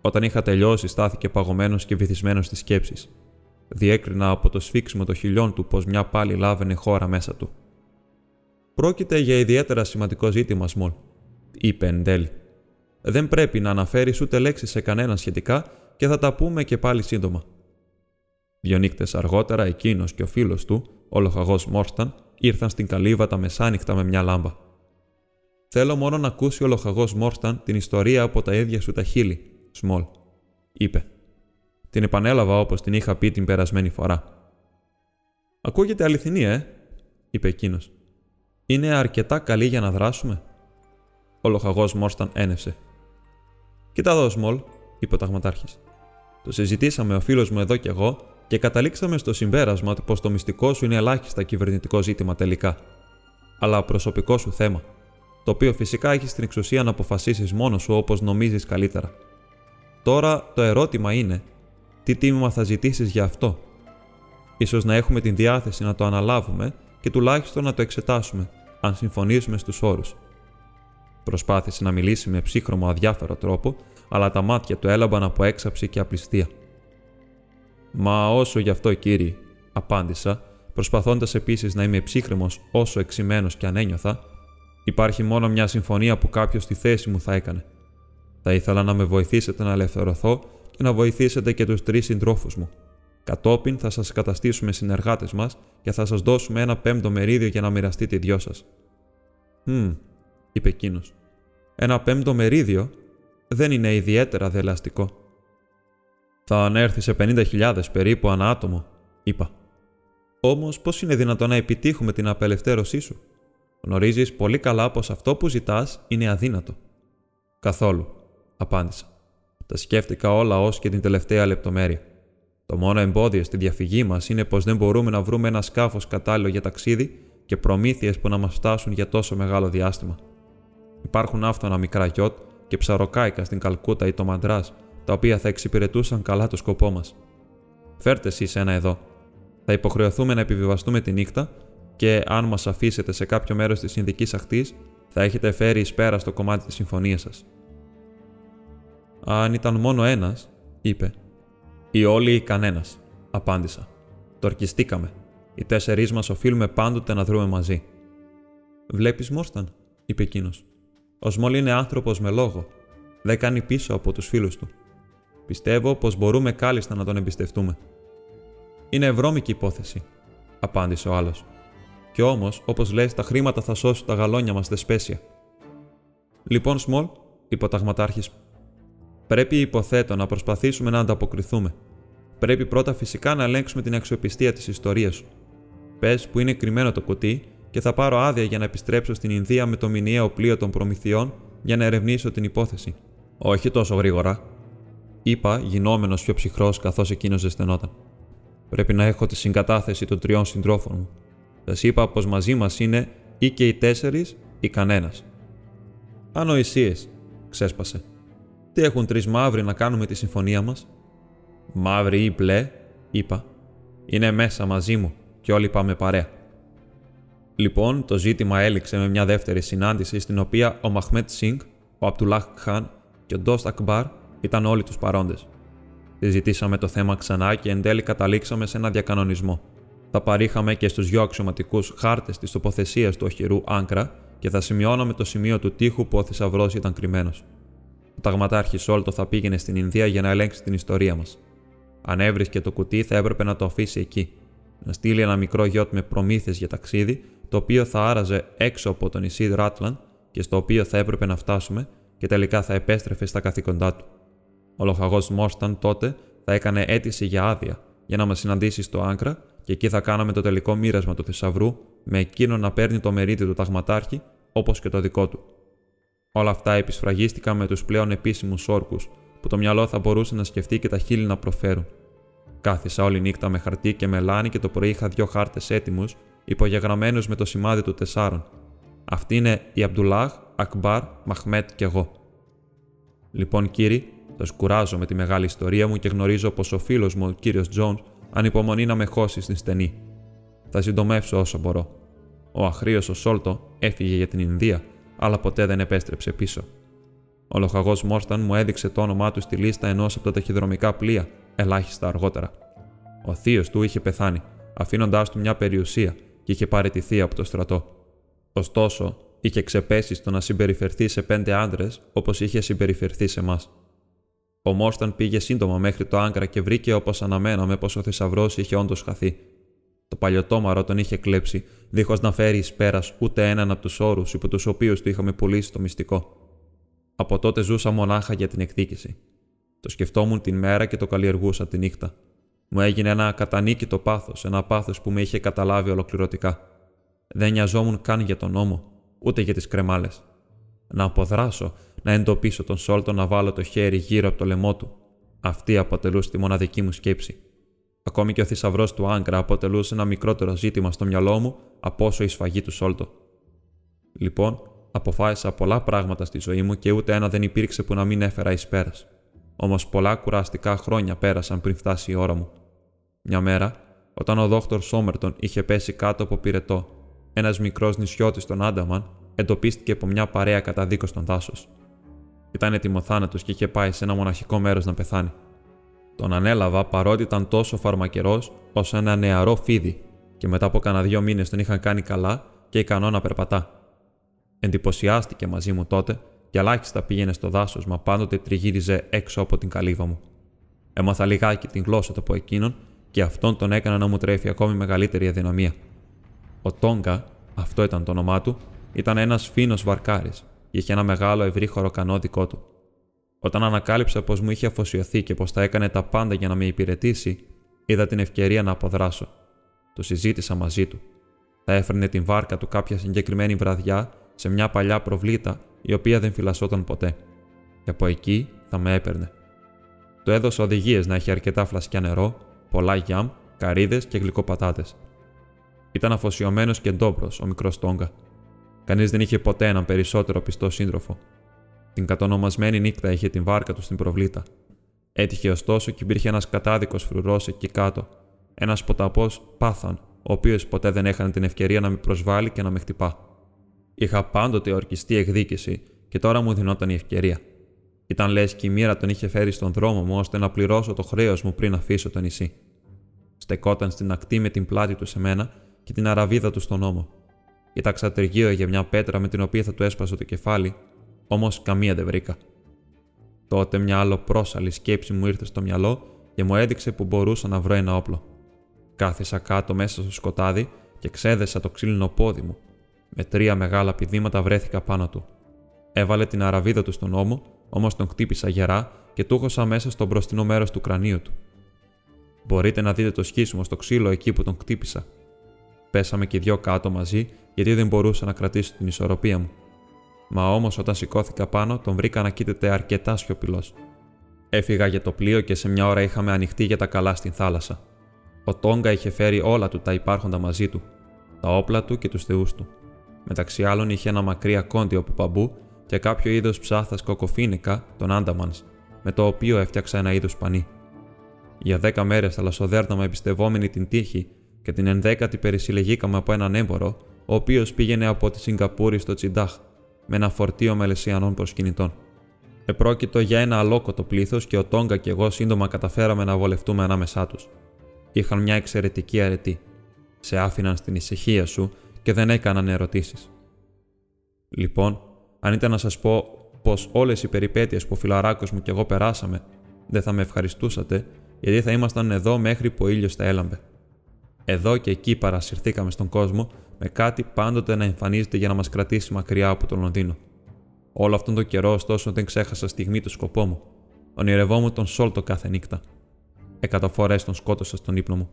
Όταν είχα τελειώσει, στάθηκε παγωμένος και βυθισμένος στις σκέψεις. Διέκρινα από το σφίξιμο των χιλιών του πως μια πάλι λάβαινε χώρα μέσα του. Πρόκειται για ιδιαίτερα σημαντικό ζήτημα, Σμολ, είπε εν τέλει. Δεν πρέπει να αναφέρεις ούτε λέξη σε κανέναν σχετικά και θα τα πούμε και πάλι σύντομα. Δύο νύχτε αργότερα, εκείνος και ο φίλος του, ο λοχαγός Μόρσταν, ήρθαν στην καλύβα τα μεσάνυχτα με μια λάμπα. Θέλω μόνο να ακούσει ο λοχαγός Μόρσταν την ιστορία από τα ίδια σου τα χείλη, Σμολ, είπε. Την επανέλαβα όπως την είχα πει την περασμένη φορά. Ακούγεται αληθινή, ε, είπε εκείνος. Είναι αρκετά καλή για να δράσουμε. Ο λοχαγός Μόρσταν ένευσε. Κοίτα εδώ, Σμολ, είπε ο ταγματάρχης. Το συζητήσαμε ο φίλος μου εδώ και εγώ και καταλήξαμε στο συμπέρασμα πως το μυστικό σου είναι ελάχιστα κυβερνητικό ζήτημα τελικά. Αλλά προσωπικό σου θέμα. Το οποίο φυσικά έχεις την εξουσία να αποφασίσεις μόνος σου όπως νομίζεις καλύτερα. Τώρα το ερώτημα είναι, τι τίμημα θα ζητήσεις για αυτό; Ίσως να έχουμε την διάθεση να το αναλάβουμε και τουλάχιστον να το εξετάσουμε, αν συμφωνήσουμε στους όρους. Προσπάθησε να μιλήσει με ψύχρωμο αδιάφερο τρόπο, αλλά τα μάτια του έλαμπαν από έξαψη και απληστία. Μα όσο γι' αυτό, κύριε, απάντησα, προσπαθώντας επίσης να είμαι ψύχρεμος όσο εξημένος και αν ένιωθα, υπάρχει μόνο μια συμφωνία που κάποιος στη θέση μου θα έκανε. Θα ήθελα να με βοηθήσετε να ελευθερωθώ και να βοηθήσετε και τους τρεις συντρόφους μου. Κατόπιν θα σας καταστήσουμε συνεργάτες μας και θα σας δώσουμε ένα πέμπτο μερίδιο για να μοιραστείτε οι δυο σας. Hm, είπε εκείνος. Ένα πέμπτο μερίδιο δεν είναι ιδιαίτερα δελαστικό. Θα ανέρθει σε 50.000 περίπου ανά άτομο, είπα. Όμως, πώς είναι δυνατόν να επιτύχουμε την απελευθέρωσή σου; Γνωρίζεις πολύ καλά πως αυτό που ζητάς είναι αδύνατο. Καθόλου, απάντησα. Τα σκέφτηκα όλα ως και την τελευταία λεπτομέρεια. Το μόνο εμπόδιο στη διαφυγή μας είναι πως δεν μπορούμε να βρούμε ένα σκάφος κατάλληλο για ταξίδι και προμήθειες που να μας φτάσουν για τόσο μεγάλο διάστημα. Υπάρχουν άφθονα μικρά γιότ και ψαροκάικα στην Καλκούτα ή το Μαντράς, τα οποία θα εξυπηρετούσαν καλά το σκοπό μας. Φέρτε εσείς ένα εδώ. Θα υποχρεωθούμε να επιβιβαστούμε τη νύχτα και αν μας αφήσετε σε κάποιο μέρος της Ινδική Ακτή, θα έχετε φέρει εις πέρα στο κομμάτι της συμφωνίας σας. Αν ήταν μόνο ένας, είπε. Ή όλοι ή κανένας, απάντησα. Τορκιστήκαμε. Οι τέσσερις μας οφείλουμε πάντοτε να δρούμε μαζί. Βλέπεις, Μόρσταν, είπε εκείνος. Ο Σμόλ είναι άνθρωπος με λόγο. Δεν κάνει πίσω από τους φίλους του. Πιστεύω πως μπορούμε κάλλιστα να τον εμπιστευτούμε. Είναι βρώμικη υπόθεση, απάντησε ο άλλος. Κι όμως, όπως λε, τα χρήματα θα σώσουν τα γαλόνια μας δεσπέσια. Λοιπόν, Σμολ, είπε ο ταγματάρχης, πρέπει υποθέτω να προσπαθήσουμε να ανταποκριθούμε. Πρέπει πρώτα φυσικά να ελέγξουμε την αξιοπιστία της ιστορίας σου. Πες που είναι κρυμμένο το κουτί και θα πάρω άδεια για να επιστρέψω στην Ινδία με το μηνιαίο πλοίο των προμηθειών για να ερευνήσω την υπόθεση. Όχι τόσο γρήγορα, είπα, γινόμενος πιο ψυχρός καθώς εκείνος ζεσθενόταν. Πρέπει να έχω τη συγκατάθεση των τριών συντρόφων μου. Σας είπα πως μαζί μας είναι ή και οι τέσσερις ή κανένας. Ανοησίε, ξέσπασε. Τι έχουν τρεις μαύροι να κάνουμε τη συμφωνία μας; Μαύροι ή μπλε, είπα. Είναι μέσα μαζί μου και όλοι πάμε παρέα. Λοιπόν, το ζήτημα έληξε με μια δεύτερη συνάντηση στην οποία ο Μαχμέτ Σινγκ, ο Απτουλάχ Χάν και ο Ντόστ Ακμπάρ ήταν όλοι τους παρόντες. Συζητήσαμε το θέμα ξανά και εν τέλει καταλήξαμε σε ένα διακανονισμό. Θα παρήχαμε και στους δυο αξιωματικούς χάρτες της τοποθεσίας του οχυρού Άγκρα και θα σημειώναμε το σημείο του τείχου που ο θησαυρός ήταν κρυμμένος. Ο ταγματάρχης Σόλτο θα πήγαινε στην Ινδία για να ελέγξει την ιστορία μας. Αν έβρισκε το κουτί, θα έπρεπε να το αφήσει εκεί. Να στείλει ένα μικρό γιότ με προμήθειες για ταξίδι, το οποίο θα άραζε έξω από το νησί Ράτλαντ και στο οποίο θα έπρεπε να φτάσουμε και τελικά θα επέστρεφε στα καθήκοντά του. Ο λοχαγό Μόρσταν τότε θα έκανε αίτηση για άδεια για να μας συναντήσει στο Άγκρα και εκεί θα κάναμε το τελικό μοίρασμα του θησαυρού με εκείνο να παίρνει το μερίδιο του ταγματάρχη όπως και το δικό του. Όλα αυτά επισφραγίστηκαν με τους πλέον επίσημους όρκους που το μυαλό θα μπορούσε να σκεφτεί και τα χείλη να προφέρουν. Κάθισα όλη νύχτα με χαρτί και μελάνι και το πρωί είχα δύο χάρτες έτοιμους, υπογεγραμμένους με το σημάδι του τεσσάρων. Αυτή είναι η Αμπτουλάχ, Ακμπάρ, Μαχμέτ και εγώ. Λοιπόν, κύριοι, το σκουράζω με τη μεγάλη ιστορία μου και γνωρίζω πως ο φίλος μου, ο κύριος Τζόνς, ανυπομονεί να με χώσει στην στενή. Θα συντομεύσω όσο μπορώ. Ο αχρίος ο Σόλτο έφυγε για την Ινδία, αλλά ποτέ δεν επέστρεψε πίσω. Ο λοχαγός Μόρσταν μου έδειξε το όνομά του στη λίστα ενός από τα ταχυδρομικά πλοία, ελάχιστα αργότερα. Ο θείος του είχε πεθάνει, αφήνοντάς του μια περιουσία και είχε παραιτηθεί από το στρατό. Ωστόσο, είχε ξεπέσει στο να συμπεριφερθεί σε πέντε άντρες όπως είχε συμπεριφερθεί σε εμάς. Ο Μόρσταν πήγε σύντομα μέχρι το άγκρα και βρήκε όπως αναμέναμε πω ο θησαυρός είχε όντως χαθεί. Το παλιωτόμαρο τον είχε κλέψει, δίχως να φέρει εις πέρας ούτε έναν από τους όρους υπό τους οποίους του είχαμε πουλήσει το μυστικό. Από τότε ζούσα μονάχα για την εκδίκηση. Το σκεφτόμουν την μέρα και το καλλιεργούσα τη νύχτα. Μου έγινε ένα κατανίκητο πάθος, ένα πάθος που με είχε καταλάβει ολοκληρωτικά. Δεν νοιαζόμουν καν για τον νόμο, ούτε για τις κρεμάλες. Να αποδράσω, να εντοπίσω τον Σόλτο να βάλω το χέρι γύρω από το λαιμό του. Αυτή αποτελούσε τη μοναδική μου σκέψη. Ακόμη και ο θησαυρός του Άγκρα αποτελούσε ένα μικρότερο ζήτημα στο μυαλό μου από όσο η σφαγή του Σόλτο. Λοιπόν, αποφάσισα πολλά πράγματα στη ζωή μου και ούτε ένα δεν υπήρξε που να μην έφερα εις πέρας. Όμως πολλά κουραστικά χρόνια πέρασαν πριν φτάσει η ώρα μου. Μια μέρα, όταν ο Δόκτωρ Σόμερτον είχε πέσει κάτω από πυρετό, ένας μικρός νησιώτης στον Άνταμαν εντοπίστηκε από μια παρέα κατά δίκο στον δάσος. Ήταν έτοιμο θάνατο και είχε πάει σε ένα μοναχικό μέρος να πεθάνει. Τον ανέλαβα παρότι ήταν τόσο φαρμακερός όσο ένα νεαρό φίδι, και μετά από κανένα δύο μήνες τον είχαν κάνει καλά και ικανό να περπατά. Εντυπωσιάστηκε μαζί μου τότε και ελάχιστα πήγαινε στο δάσος, μα πάντοτε τριγύριζε έξω από την καλύβα μου. Έμαθα λιγάκι την γλώσσα του από εκείνον και αυτόν τον έκανα να μου τρέφει ακόμη μεγαλύτερη αδυναμία. Ο Τόγκα, αυτό ήταν το όνομά του, ήταν ένας φίνος βαρκάρης και είχε ένα μεγάλο ευρύ χωροκανό δικό του. Όταν ανακάλυψα πως μου είχε αφοσιωθεί και πως θα έκανε τα πάντα για να με υπηρετήσει, είδα την ευκαιρία να αποδράσω. Το συζήτησα μαζί του. Θα έφερνε την βάρκα του κάποια συγκεκριμένη βραδιά σε μια παλιά προβλήτα η οποία δεν φυλασσόταν ποτέ. Και από εκεί θα με έπαιρνε. Του έδωσα οδηγίες να έχει αρκετά φλασκιά νερό, πολλά γιάμ, καρύδες και γλυκοπατάτες. Ήταν αφοσιωμένος και ντόπρο ο μικρός Τόγκα. Κανείς δεν είχε ποτέ έναν περισσότερο πιστό σύντροφο. Την κατονομασμένη νύχτα είχε την βάρκα του στην προβλήτα. Έτυχε ωστόσο και υπήρχε ένας κατάδικος φρουρός εκεί κάτω. Ένας ποταπός πάθαν, ο οποίος ποτέ δεν έχανε την ευκαιρία να με προσβάλλει και να με χτυπά. Είχα πάντοτε ορκιστεί εκδίκηση και τώρα μου δινόταν η ευκαιρία. Ήταν λες και η μοίρα τον είχε φέρει στον δρόμο μου ώστε να πληρώσω το χρέος μου πριν αφήσω το νησί. Στεκόταν στην ακτή με την πλάτη του σε μένα και την αραβίδα του στον ώμο. Κοίταξα τριγύρω για μια πέτρα με την οποία θα του έσπασα το κεφάλι, όμως καμία δεν βρήκα. Τότε μια άλλο πρόσαλη σκέψη μου ήρθε στο μυαλό και μου έδειξε που μπορούσα να βρω ένα όπλο. Κάθισα κάτω μέσα στο σκοτάδι και ξέδεσα το ξύλινο πόδι μου. Με τρία μεγάλα πηδήματα βρέθηκα πάνω του. Έβαλε την αραβίδα του στον ώμο, όμως τον χτύπησα γερά και του χώσα μέσα στο μπροστινό μέρος του κρανίου του. Μπορείτε να δείτε το σχίσιμο στο ξύλο εκεί που τον χτύπησα. Πέσαμε και δυο κάτω μαζί, γιατί δεν μπορούσα να κρατήσω την ισορροπία μου. Μα όμως όταν σηκώθηκα πάνω, τον βρήκα να κοίταται αρκετά σιωπηλός. Έφυγα για το πλοίο και σε μια ώρα είχαμε ανοιχτεί για τα καλά στην θάλασσα. Ο Τόγκα είχε φέρει όλα του τα υπάρχοντα μαζί του, τα όπλα του και τους θεούς του. Μεταξύ άλλων είχε ένα μακρύ ακόντιο από παμπού και κάποιο είδος ψάθας κοκοφίνικα, τον Άνταμανς, με το οποίο έφτιαξα ένα είδος πανί. Για δέκα μέρες θαλασσοδέρναμε εμπιστευόμενοι την τύχη και την ενδέκατη περισυλλεγήκαμε από έναν έμπορο, ο οποίος πήγαινε από τη Σιγκαπούρη στο Τσιντάχ με ένα φορτίο μελεσιανών προσκυνητών. Επρόκειτο για ένα αλόκοτο πλήθος και ο Τόγκα και εγώ σύντομα καταφέραμε να βολευτούμε ανάμεσά τους. Είχαν μια εξαιρετική αρετή. Σε άφηναν στην ησυχία σου και δεν έκαναν ερωτήσεις. Λοιπόν, αν ήταν να σας πω πως όλες οι περιπέτειες που ο φιλαράκος μου και εγώ περάσαμε, δεν θα με ευχαριστούσατε, γιατί θα ήμασταν εδώ μέχρι που ο ήλιος θα έλαμπε. Εδώ και εκεί παρασυρθήκαμε στον κόσμο με κάτι πάντοτε να εμφανίζεται για να μας κρατήσει μακριά από τον Λονδίνο. Όλο αυτόν τον καιρό, ωστόσο, δεν ξέχασα στιγμή το σκοπό μου. Ονειρευόμουν τον Σόλτο κάθε νύχτα. Εκατό φορές τον σκότωσα στον ύπνο μου.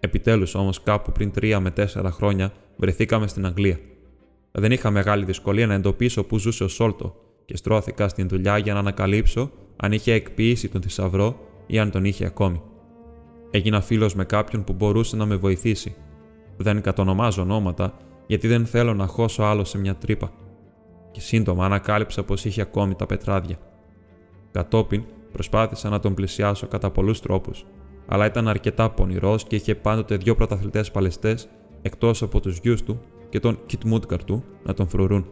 Επιτέλους όμως, κάπου πριν τρία με τέσσερα χρόνια, βρεθήκαμε στην Αγγλία. Δεν είχα μεγάλη δυσκολία να εντοπίσω πού ζούσε ο Σόλτο και στρώθηκα στην δουλειά για να ανακαλύψω αν είχε εκποιήσει τον θησαυρό ή αν τον είχε ακόμη. Έγινα φίλος με κάποιον που μπορούσε να με βοηθήσει. Δεν κατονομάζω ονόματα, γιατί δεν θέλω να χώσω άλλο σε μια τρύπα. Και σύντομα ανακάλυψα πως είχε ακόμη τα πετράδια. Κατόπιν προσπάθησα να τον πλησιάσω κατά πολλούς τρόπους, αλλά ήταν αρκετά πονηρός και είχε πάντοτε δύο πρωταθλητές παλαιστές εκτός από τους γιους του και τον Κιτμούτκαρ του να τον φρουρούν.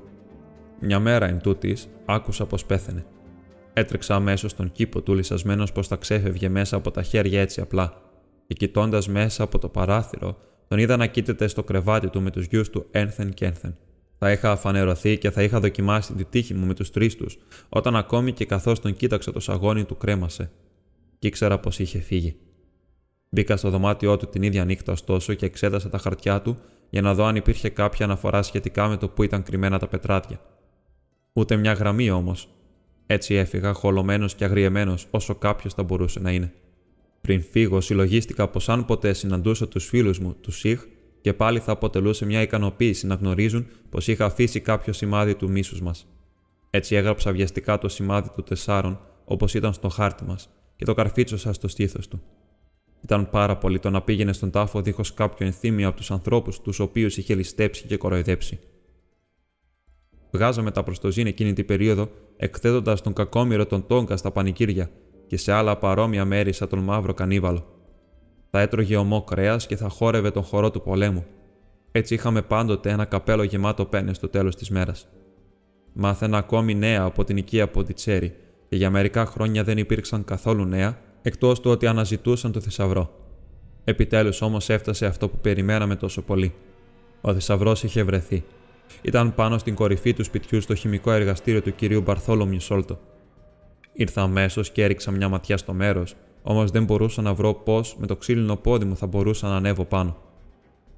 Μια μέρα εν τούτης, άκουσα πως πέθαινε. Έτρεξα αμέσως στον κήπο του, λυσασμένο πως θα ξέφευγε μέσα από τα χέρια έτσι απλά, και κοιτώντας μέσα από το παράθυρο, τον είδα να κοίταται στο κρεβάτι του με τους γιους του ένθεν και ένθεν. Θα είχα αφανερωθεί και θα είχα δοκιμάσει τη τύχη μου με τους τρεις τους, όταν ακόμη και καθώς τον κοίταξα το σαγόνι του κρέμασε. Κι ήξερα πως είχε φύγει. Μπήκα στο δωμάτιό του την ίδια νύχτα, ωστόσο, και εξέτασα τα χαρτιά του για να δω αν υπήρχε κάποια αναφορά σχετικά με το που ήταν κρυμμένα τα πετράδια. Ούτε μια γραμμή όμως. Έτσι έφυγα, χολωμένος και αγριεμένος όσο κάποιος θα μπορούσε να είναι. Πριν φύγω, συλλογίστηκα πως αν ποτέ συναντούσα τους φίλους μου, τους Σιχ, και πάλι θα αποτελούσε μια ικανοποίηση να γνωρίζουν πως είχα αφήσει κάποιο σημάδι του μίσους μας. Έτσι έγραψα βιαστικά το σημάδι του τεσσάρων, όπως ήταν στο χάρτη μας, και το καρφίτσωσα στο στήθος του. Ήταν πάρα πολύ το να πήγαινε στον τάφο δίχως κάποιο ενθύμιο από τους ανθρώπους τους οποίους είχε ληστέψει και κοροϊδέψει. Βγάζαμε τα προστοζήν εκείνη την περίοδο, εκθέτοντας τον κακόμοιρο τον Τόγκα στα πανικύρια και σε άλλα παρόμοια μέρη σαν τον μαύρο κανίβαλο. Θα έτρωγε ομό κρέα και θα χόρευε τον χορό του πολέμου. Έτσι είχαμε πάντοτε ένα καπέλο γεμάτο πένες στο τέλος της μέρας. Μάθαινα ακόμη νέα από την οικία Ποντιτσέρη και για μερικά χρόνια δεν υπήρξαν καθόλου νέα εκτός του ότι αναζητούσαν το θησαυρό. Επιτέλους όμως έφτασε αυτό που περιμέναμε τόσο πολύ. Ο θησαυρός είχε βρεθεί. Ήταν πάνω στην κορυφή του σπιτιού στο χημικό εργαστήριο του κυρίου Μπαρθόλομιου Σόλτο. Ήρθα αμέσως και έριξα μια ματιά στο μέρος, όμως δεν μπορούσα να βρω πώς με το ξύλινο πόδι μου θα μπορούσα να ανέβω πάνω.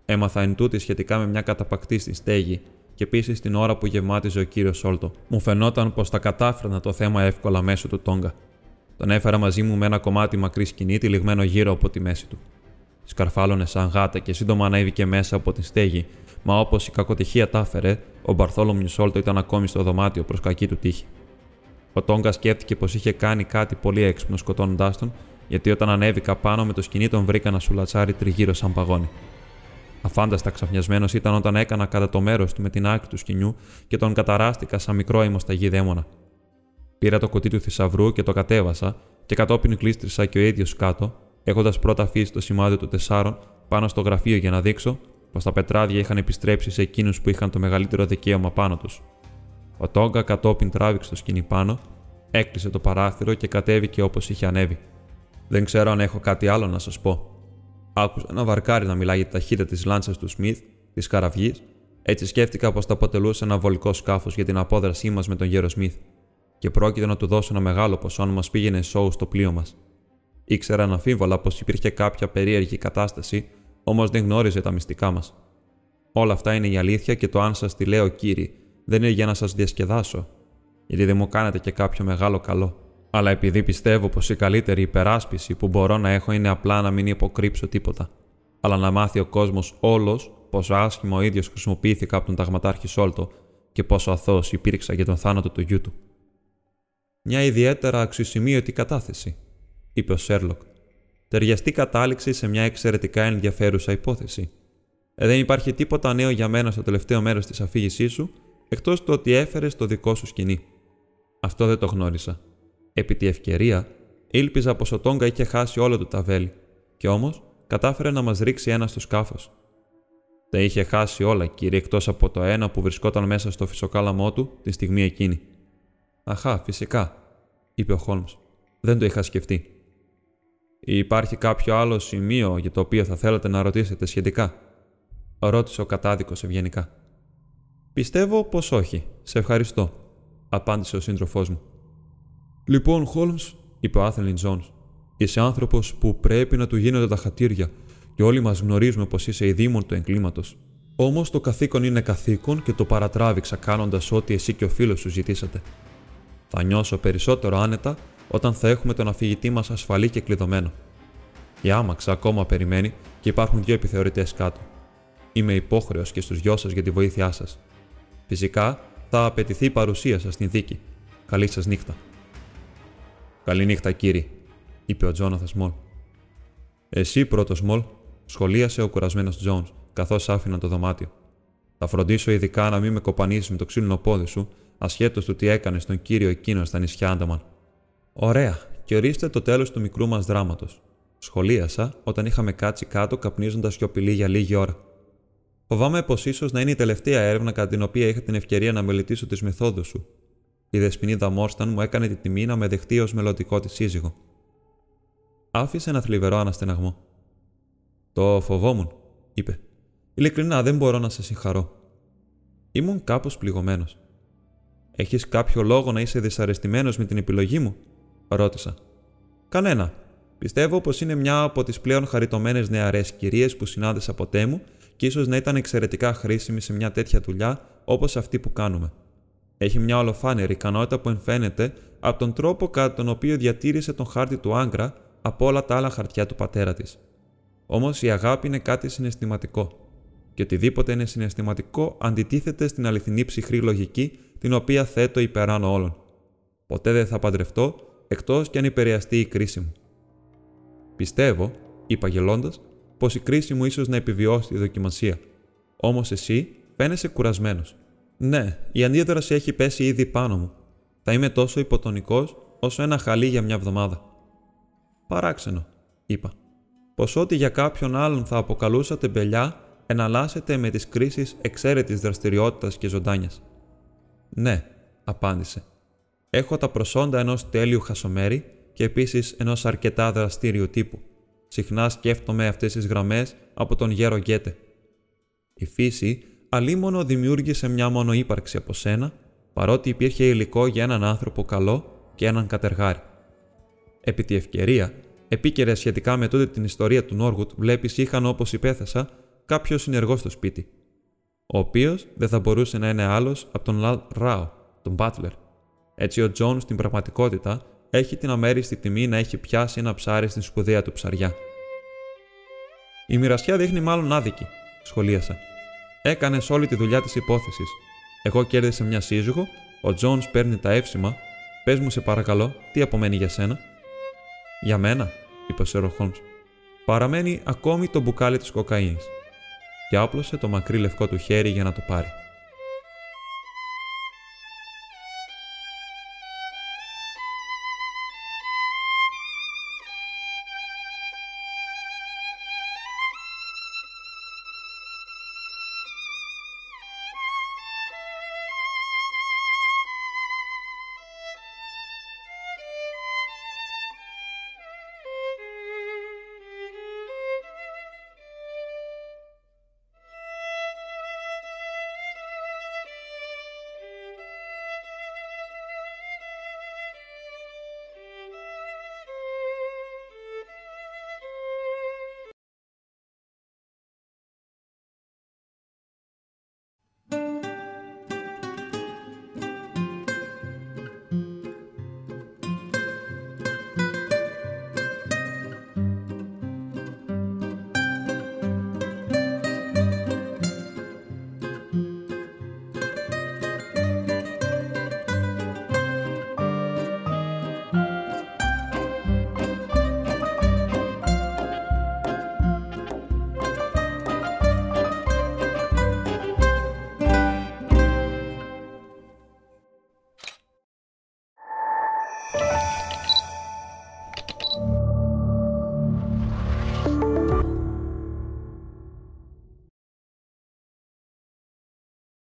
Έμαθα εν τούτη σχετικά με μια καταπακτή στη στέγη και επίσης την ώρα που γεμάτιζε ο κύριος Σόλτο. Μου φαινόταν πως τα κατάφερνα το θέμα εύκολα μέσω του Τόγκα. Τον έφερα μαζί μου με ένα κομμάτι μακρύ σκηνή τυλιγμένο γύρω από τη μέση του. Σκαρφάλωνε σαν γάτα και σύντομα ανέβηκε μέσα από την στέγη, μα όπως η κακοτυχία τα έφερε, ο Μπαρθόλομιου Σόλτο ήταν ακόμη στο δωμάτιο προς κακή του τύχη. Ο Τόγκα σκέφτηκε πως είχε κάνει κάτι πολύ έξυπνο σκοτώνοντάς τον, γιατί όταν ανέβηκα πάνω με το σκηνή τον βρήκα να σουλατσάρει τριγύρω σαν παγόνι. Αφάνταστα ξαφνιασμένος ήταν όταν έκανα κατά το μέρος του με την άκρη του σκηνιού και τον καταράστηκα σαν μικρό αιμοσταγή δαίμονα. Πήρα το κουτί του θησαυρού και το κατέβασα και κατόπιν κλείστρισα και ο ίδιος κάτω, έχοντας πρώτα αφήσει το σημάδι του τεσσάρων πάνω στο γραφείο για να δείξω πως τα πετράδια είχαν επιστρέψει σε εκείνους που είχαν το μεγαλύτερο δικαίωμα πάνω τους. Ο Τόγκα κατόπιν τράβηξε το σκηνή πάνω, έκλεισε το παράθυρο και κατέβηκε όπως είχε ανέβει. Δεν ξέρω αν έχω κάτι άλλο να σας πω. Άκουσα ένα βαρκάρι να μιλάει για τη ταχύτητα της λάντσας του Σμιθ, της καραυγή, έτσι σκέφτηκα πως θα αποτελούσε ένα βολικό σκάφος για την απόδρασή μας με τον γέρο Σμιθ, και πρόκειται να του δώσω ένα μεγάλο ποσό αν μας πήγαινε σόου στο πλοίο μας. Ήξερα αναφίβολα πως υπήρχε κάποια περίεργη κατάσταση, όμως δεν γνώριζε τα μυστικά μας. Όλα αυτά είναι η αλήθεια και το αν σας τη λέω, κύριοι, δεν είναι για να σας διασκεδάσω, γιατί δεν μου κάνετε και κάποιο μεγάλο καλό. Αλλά επειδή πιστεύω πως η καλύτερη υπεράσπιση που μπορώ να έχω είναι απλά να μην υποκρύψω τίποτα. Αλλά να μάθει ο κόσμος όλος πόσο άσχημα ο ίδιος χρησιμοποιήθηκα από τον ταγματάρχη Σόλτο και πόσο αθώος υπήρξα για τον θάνατο του γιού του. Μια ιδιαίτερα αξιοσημείωτη κατάθεση, είπε ο Σέρλοκ. Ταιριαστή κατάληξη σε μια εξαιρετικά ενδιαφέρουσα υπόθεση. Ε, δεν υπάρχει τίποτα νέο για μένα στο τελευταίο μέρος της αφήγησής σου, εκτός του ότι έφερες το δικό σου σκηνή. Αυτό δεν το γνώρισα. Επί τη ευκαιρία, ήλπιζα πως ο Τόγκα είχε χάσει όλο του τα βέλη, και όμως κατάφερε να μας ρίξει ένα στο σκάφος. Τα είχε χάσει όλα, κύριε, εκτός από το ένα που βρισκόταν μέσα στο φυσοκάλαμό του τη στιγμή εκείνη. Αχά, φυσικά, είπε ο Χόλμς. Δεν το είχα σκεφτεί. Υπάρχει κάποιο άλλο σημείο για το οποίο θα θέλατε να ρωτήσετε σχετικά, ρώτησε ο κατάδικος ευγενικά. Πιστεύω πως όχι. Σε ευχαριστώ, απάντησε ο σύντροφός μου. Λοιπόν, Χόλμς, είπε ο Άθελιν Τζόνς, είσαι άνθρωπος που πρέπει να του γίνονται τα χατήρια και όλοι μας γνωρίζουμε πως είσαι η δήμον του εγκλήματος. Όμως το καθήκον είναι καθήκον και το παρατράβηξα κάνοντας ό,τι εσύ και ο φίλος σου ζητήσατε. Θα νιώσω περισσότερο άνετα όταν θα έχουμε τον αφηγητή μας ασφαλή και κλειδωμένο. Η άμαξα ακόμα περιμένει και υπάρχουν δύο επιθεωρητές κάτω. Είμαι υπόχρεος και στους δυο σας για τη βοήθειά σας. Φυσικά θα απαιτηθεί η παρουσία σας στην δίκη. Καλή σας νύχτα. Καληνύχτα, κύριε, είπε ο Τζόναθας Μολ. Εσύ πρώτος Μολ, σχολίασε ο κουρασμένος Τζόνς, καθώς άφηνα το δωμάτιο. Θα φροντίσω ειδικά να μην με κοπανίσεις με το ξύλινο πόδι σου, ασχέτως του τι έκανε στον κύριο εκείνο στα νησιά Άνταμαν. Ωραία, και ορίστε το τέλος του μικρού μας δράματος. Σχολίασα όταν είχαμε κάτσει κάτω καπνίζοντας σιωπηλή για λίγη ώρα. Φοβάμαι πως ίσως να είναι η τελευταία έρευνα κατά την οποία είχα την ευκαιρία να μελετήσω τις μεθόδους σου. Η δεσποινίδα Μόρσταν μου έκανε τη τιμή να με δεχτεί ως μελλοντικό της σύζυγο. Άφησε ένα θλιβερό αναστεναγμό. Το φοβόμουν, είπε. Ειλικρινά δεν μπορώ να σε συγχαρώ. Ήμουν κάπως πληγωμένος. Έχεις κάποιο λόγο να είσαι δυσαρεστημένος με την επιλογή μου, ρώτησα. Κανένα. Πιστεύω πως είναι μια από τις πλέον χαριτωμένες νεαρές κυρίες που συνάντησα ποτέ μου και ίσως να ήταν εξαιρετικά χρήσιμη σε μια τέτοια δουλειά όπως αυτή που κάνουμε. Έχει μια ολοφάνερη ικανότητα που εμφαίνεται από τον τρόπο κατά τον οποίο διατήρησε τον χάρτη του Άγκρα από όλα τα άλλα χαρτιά του πατέρα της. Όμως η αγάπη είναι κάτι συναισθηματικό. Και οτιδήποτε είναι συναισθηματικό αντιτίθεται στην αληθινή ψυχρή λογική την οποία θέτω υπεράνω όλων. Ποτέ δεν θα παντρευτώ εκτός κι αν υπερεαστεί η κρίση μου. Πιστεύω, είπα γελώντας, πως η κρίση μου ίσως να επιβιώσει τη δοκιμασία. Όμως εσύ φαίνεσαι κουρασμένος. Ναι, η αντίδραση έχει πέσει ήδη πάνω μου. Θα είμαι τόσο υποτονικός όσο ένα χαλί για μια εβδομάδα. Παράξενο, είπα. Πως ό,τι για κάποιον άλλον θα αποκαλούσατε μπελιά, εναλλάσσεται με τις κρίσεις εξαίρετης δραστηριότητας και ζωντάνιας. Ναι, απάντησε. Έχω τα προσόντα ενός τέλειου χασομέρι και επίσης ενός αρκετά δραστήριου τύπου. Συχνά σκέφτομαι αυτές τις γραμμές από τον γέρο Γκέτε. Η φύση αλίμονο δημιούργησε μια μόνο ύπαρξη από σένα, παρότι υπήρχε υλικό για έναν άνθρωπο καλό και έναν κατεργάρι. Επί τη ευκαιρία, επίκαιρα σχετικά με τούτη την ιστορία του Νόργουντ, βλέπεις είχαν όπως υπέθεσα κάποιο συνεργό στο σπίτι, ο οποίος δεν θα μπορούσε να είναι άλλος από τον Λαλ Ράο, τον μπάτλερ. Έτσι ο Τζον στην πραγματικότητα έχει την αμέριστη τιμή να έχει πιάσει ένα ψάρι στην σπουδαία του ψαριά. Η μοιρασιά δείχνει μάλλον άδικη, σχολίασα. Έκανες όλη τη δουλειά της υπόθεσης. Εγώ κέρδισα μια σύζυγο, ο Τζόνς παίρνει τα εύσημα. Πες μου, σε παρακαλώ, τι απομένει για σένα; Για μένα, είπε ο Σέρο Χόλμς. Παραμένει ακόμη το μπουκάλι της κοκαίνης. Και άπλωσε το μακρύ λευκό του χέρι για να το πάρει.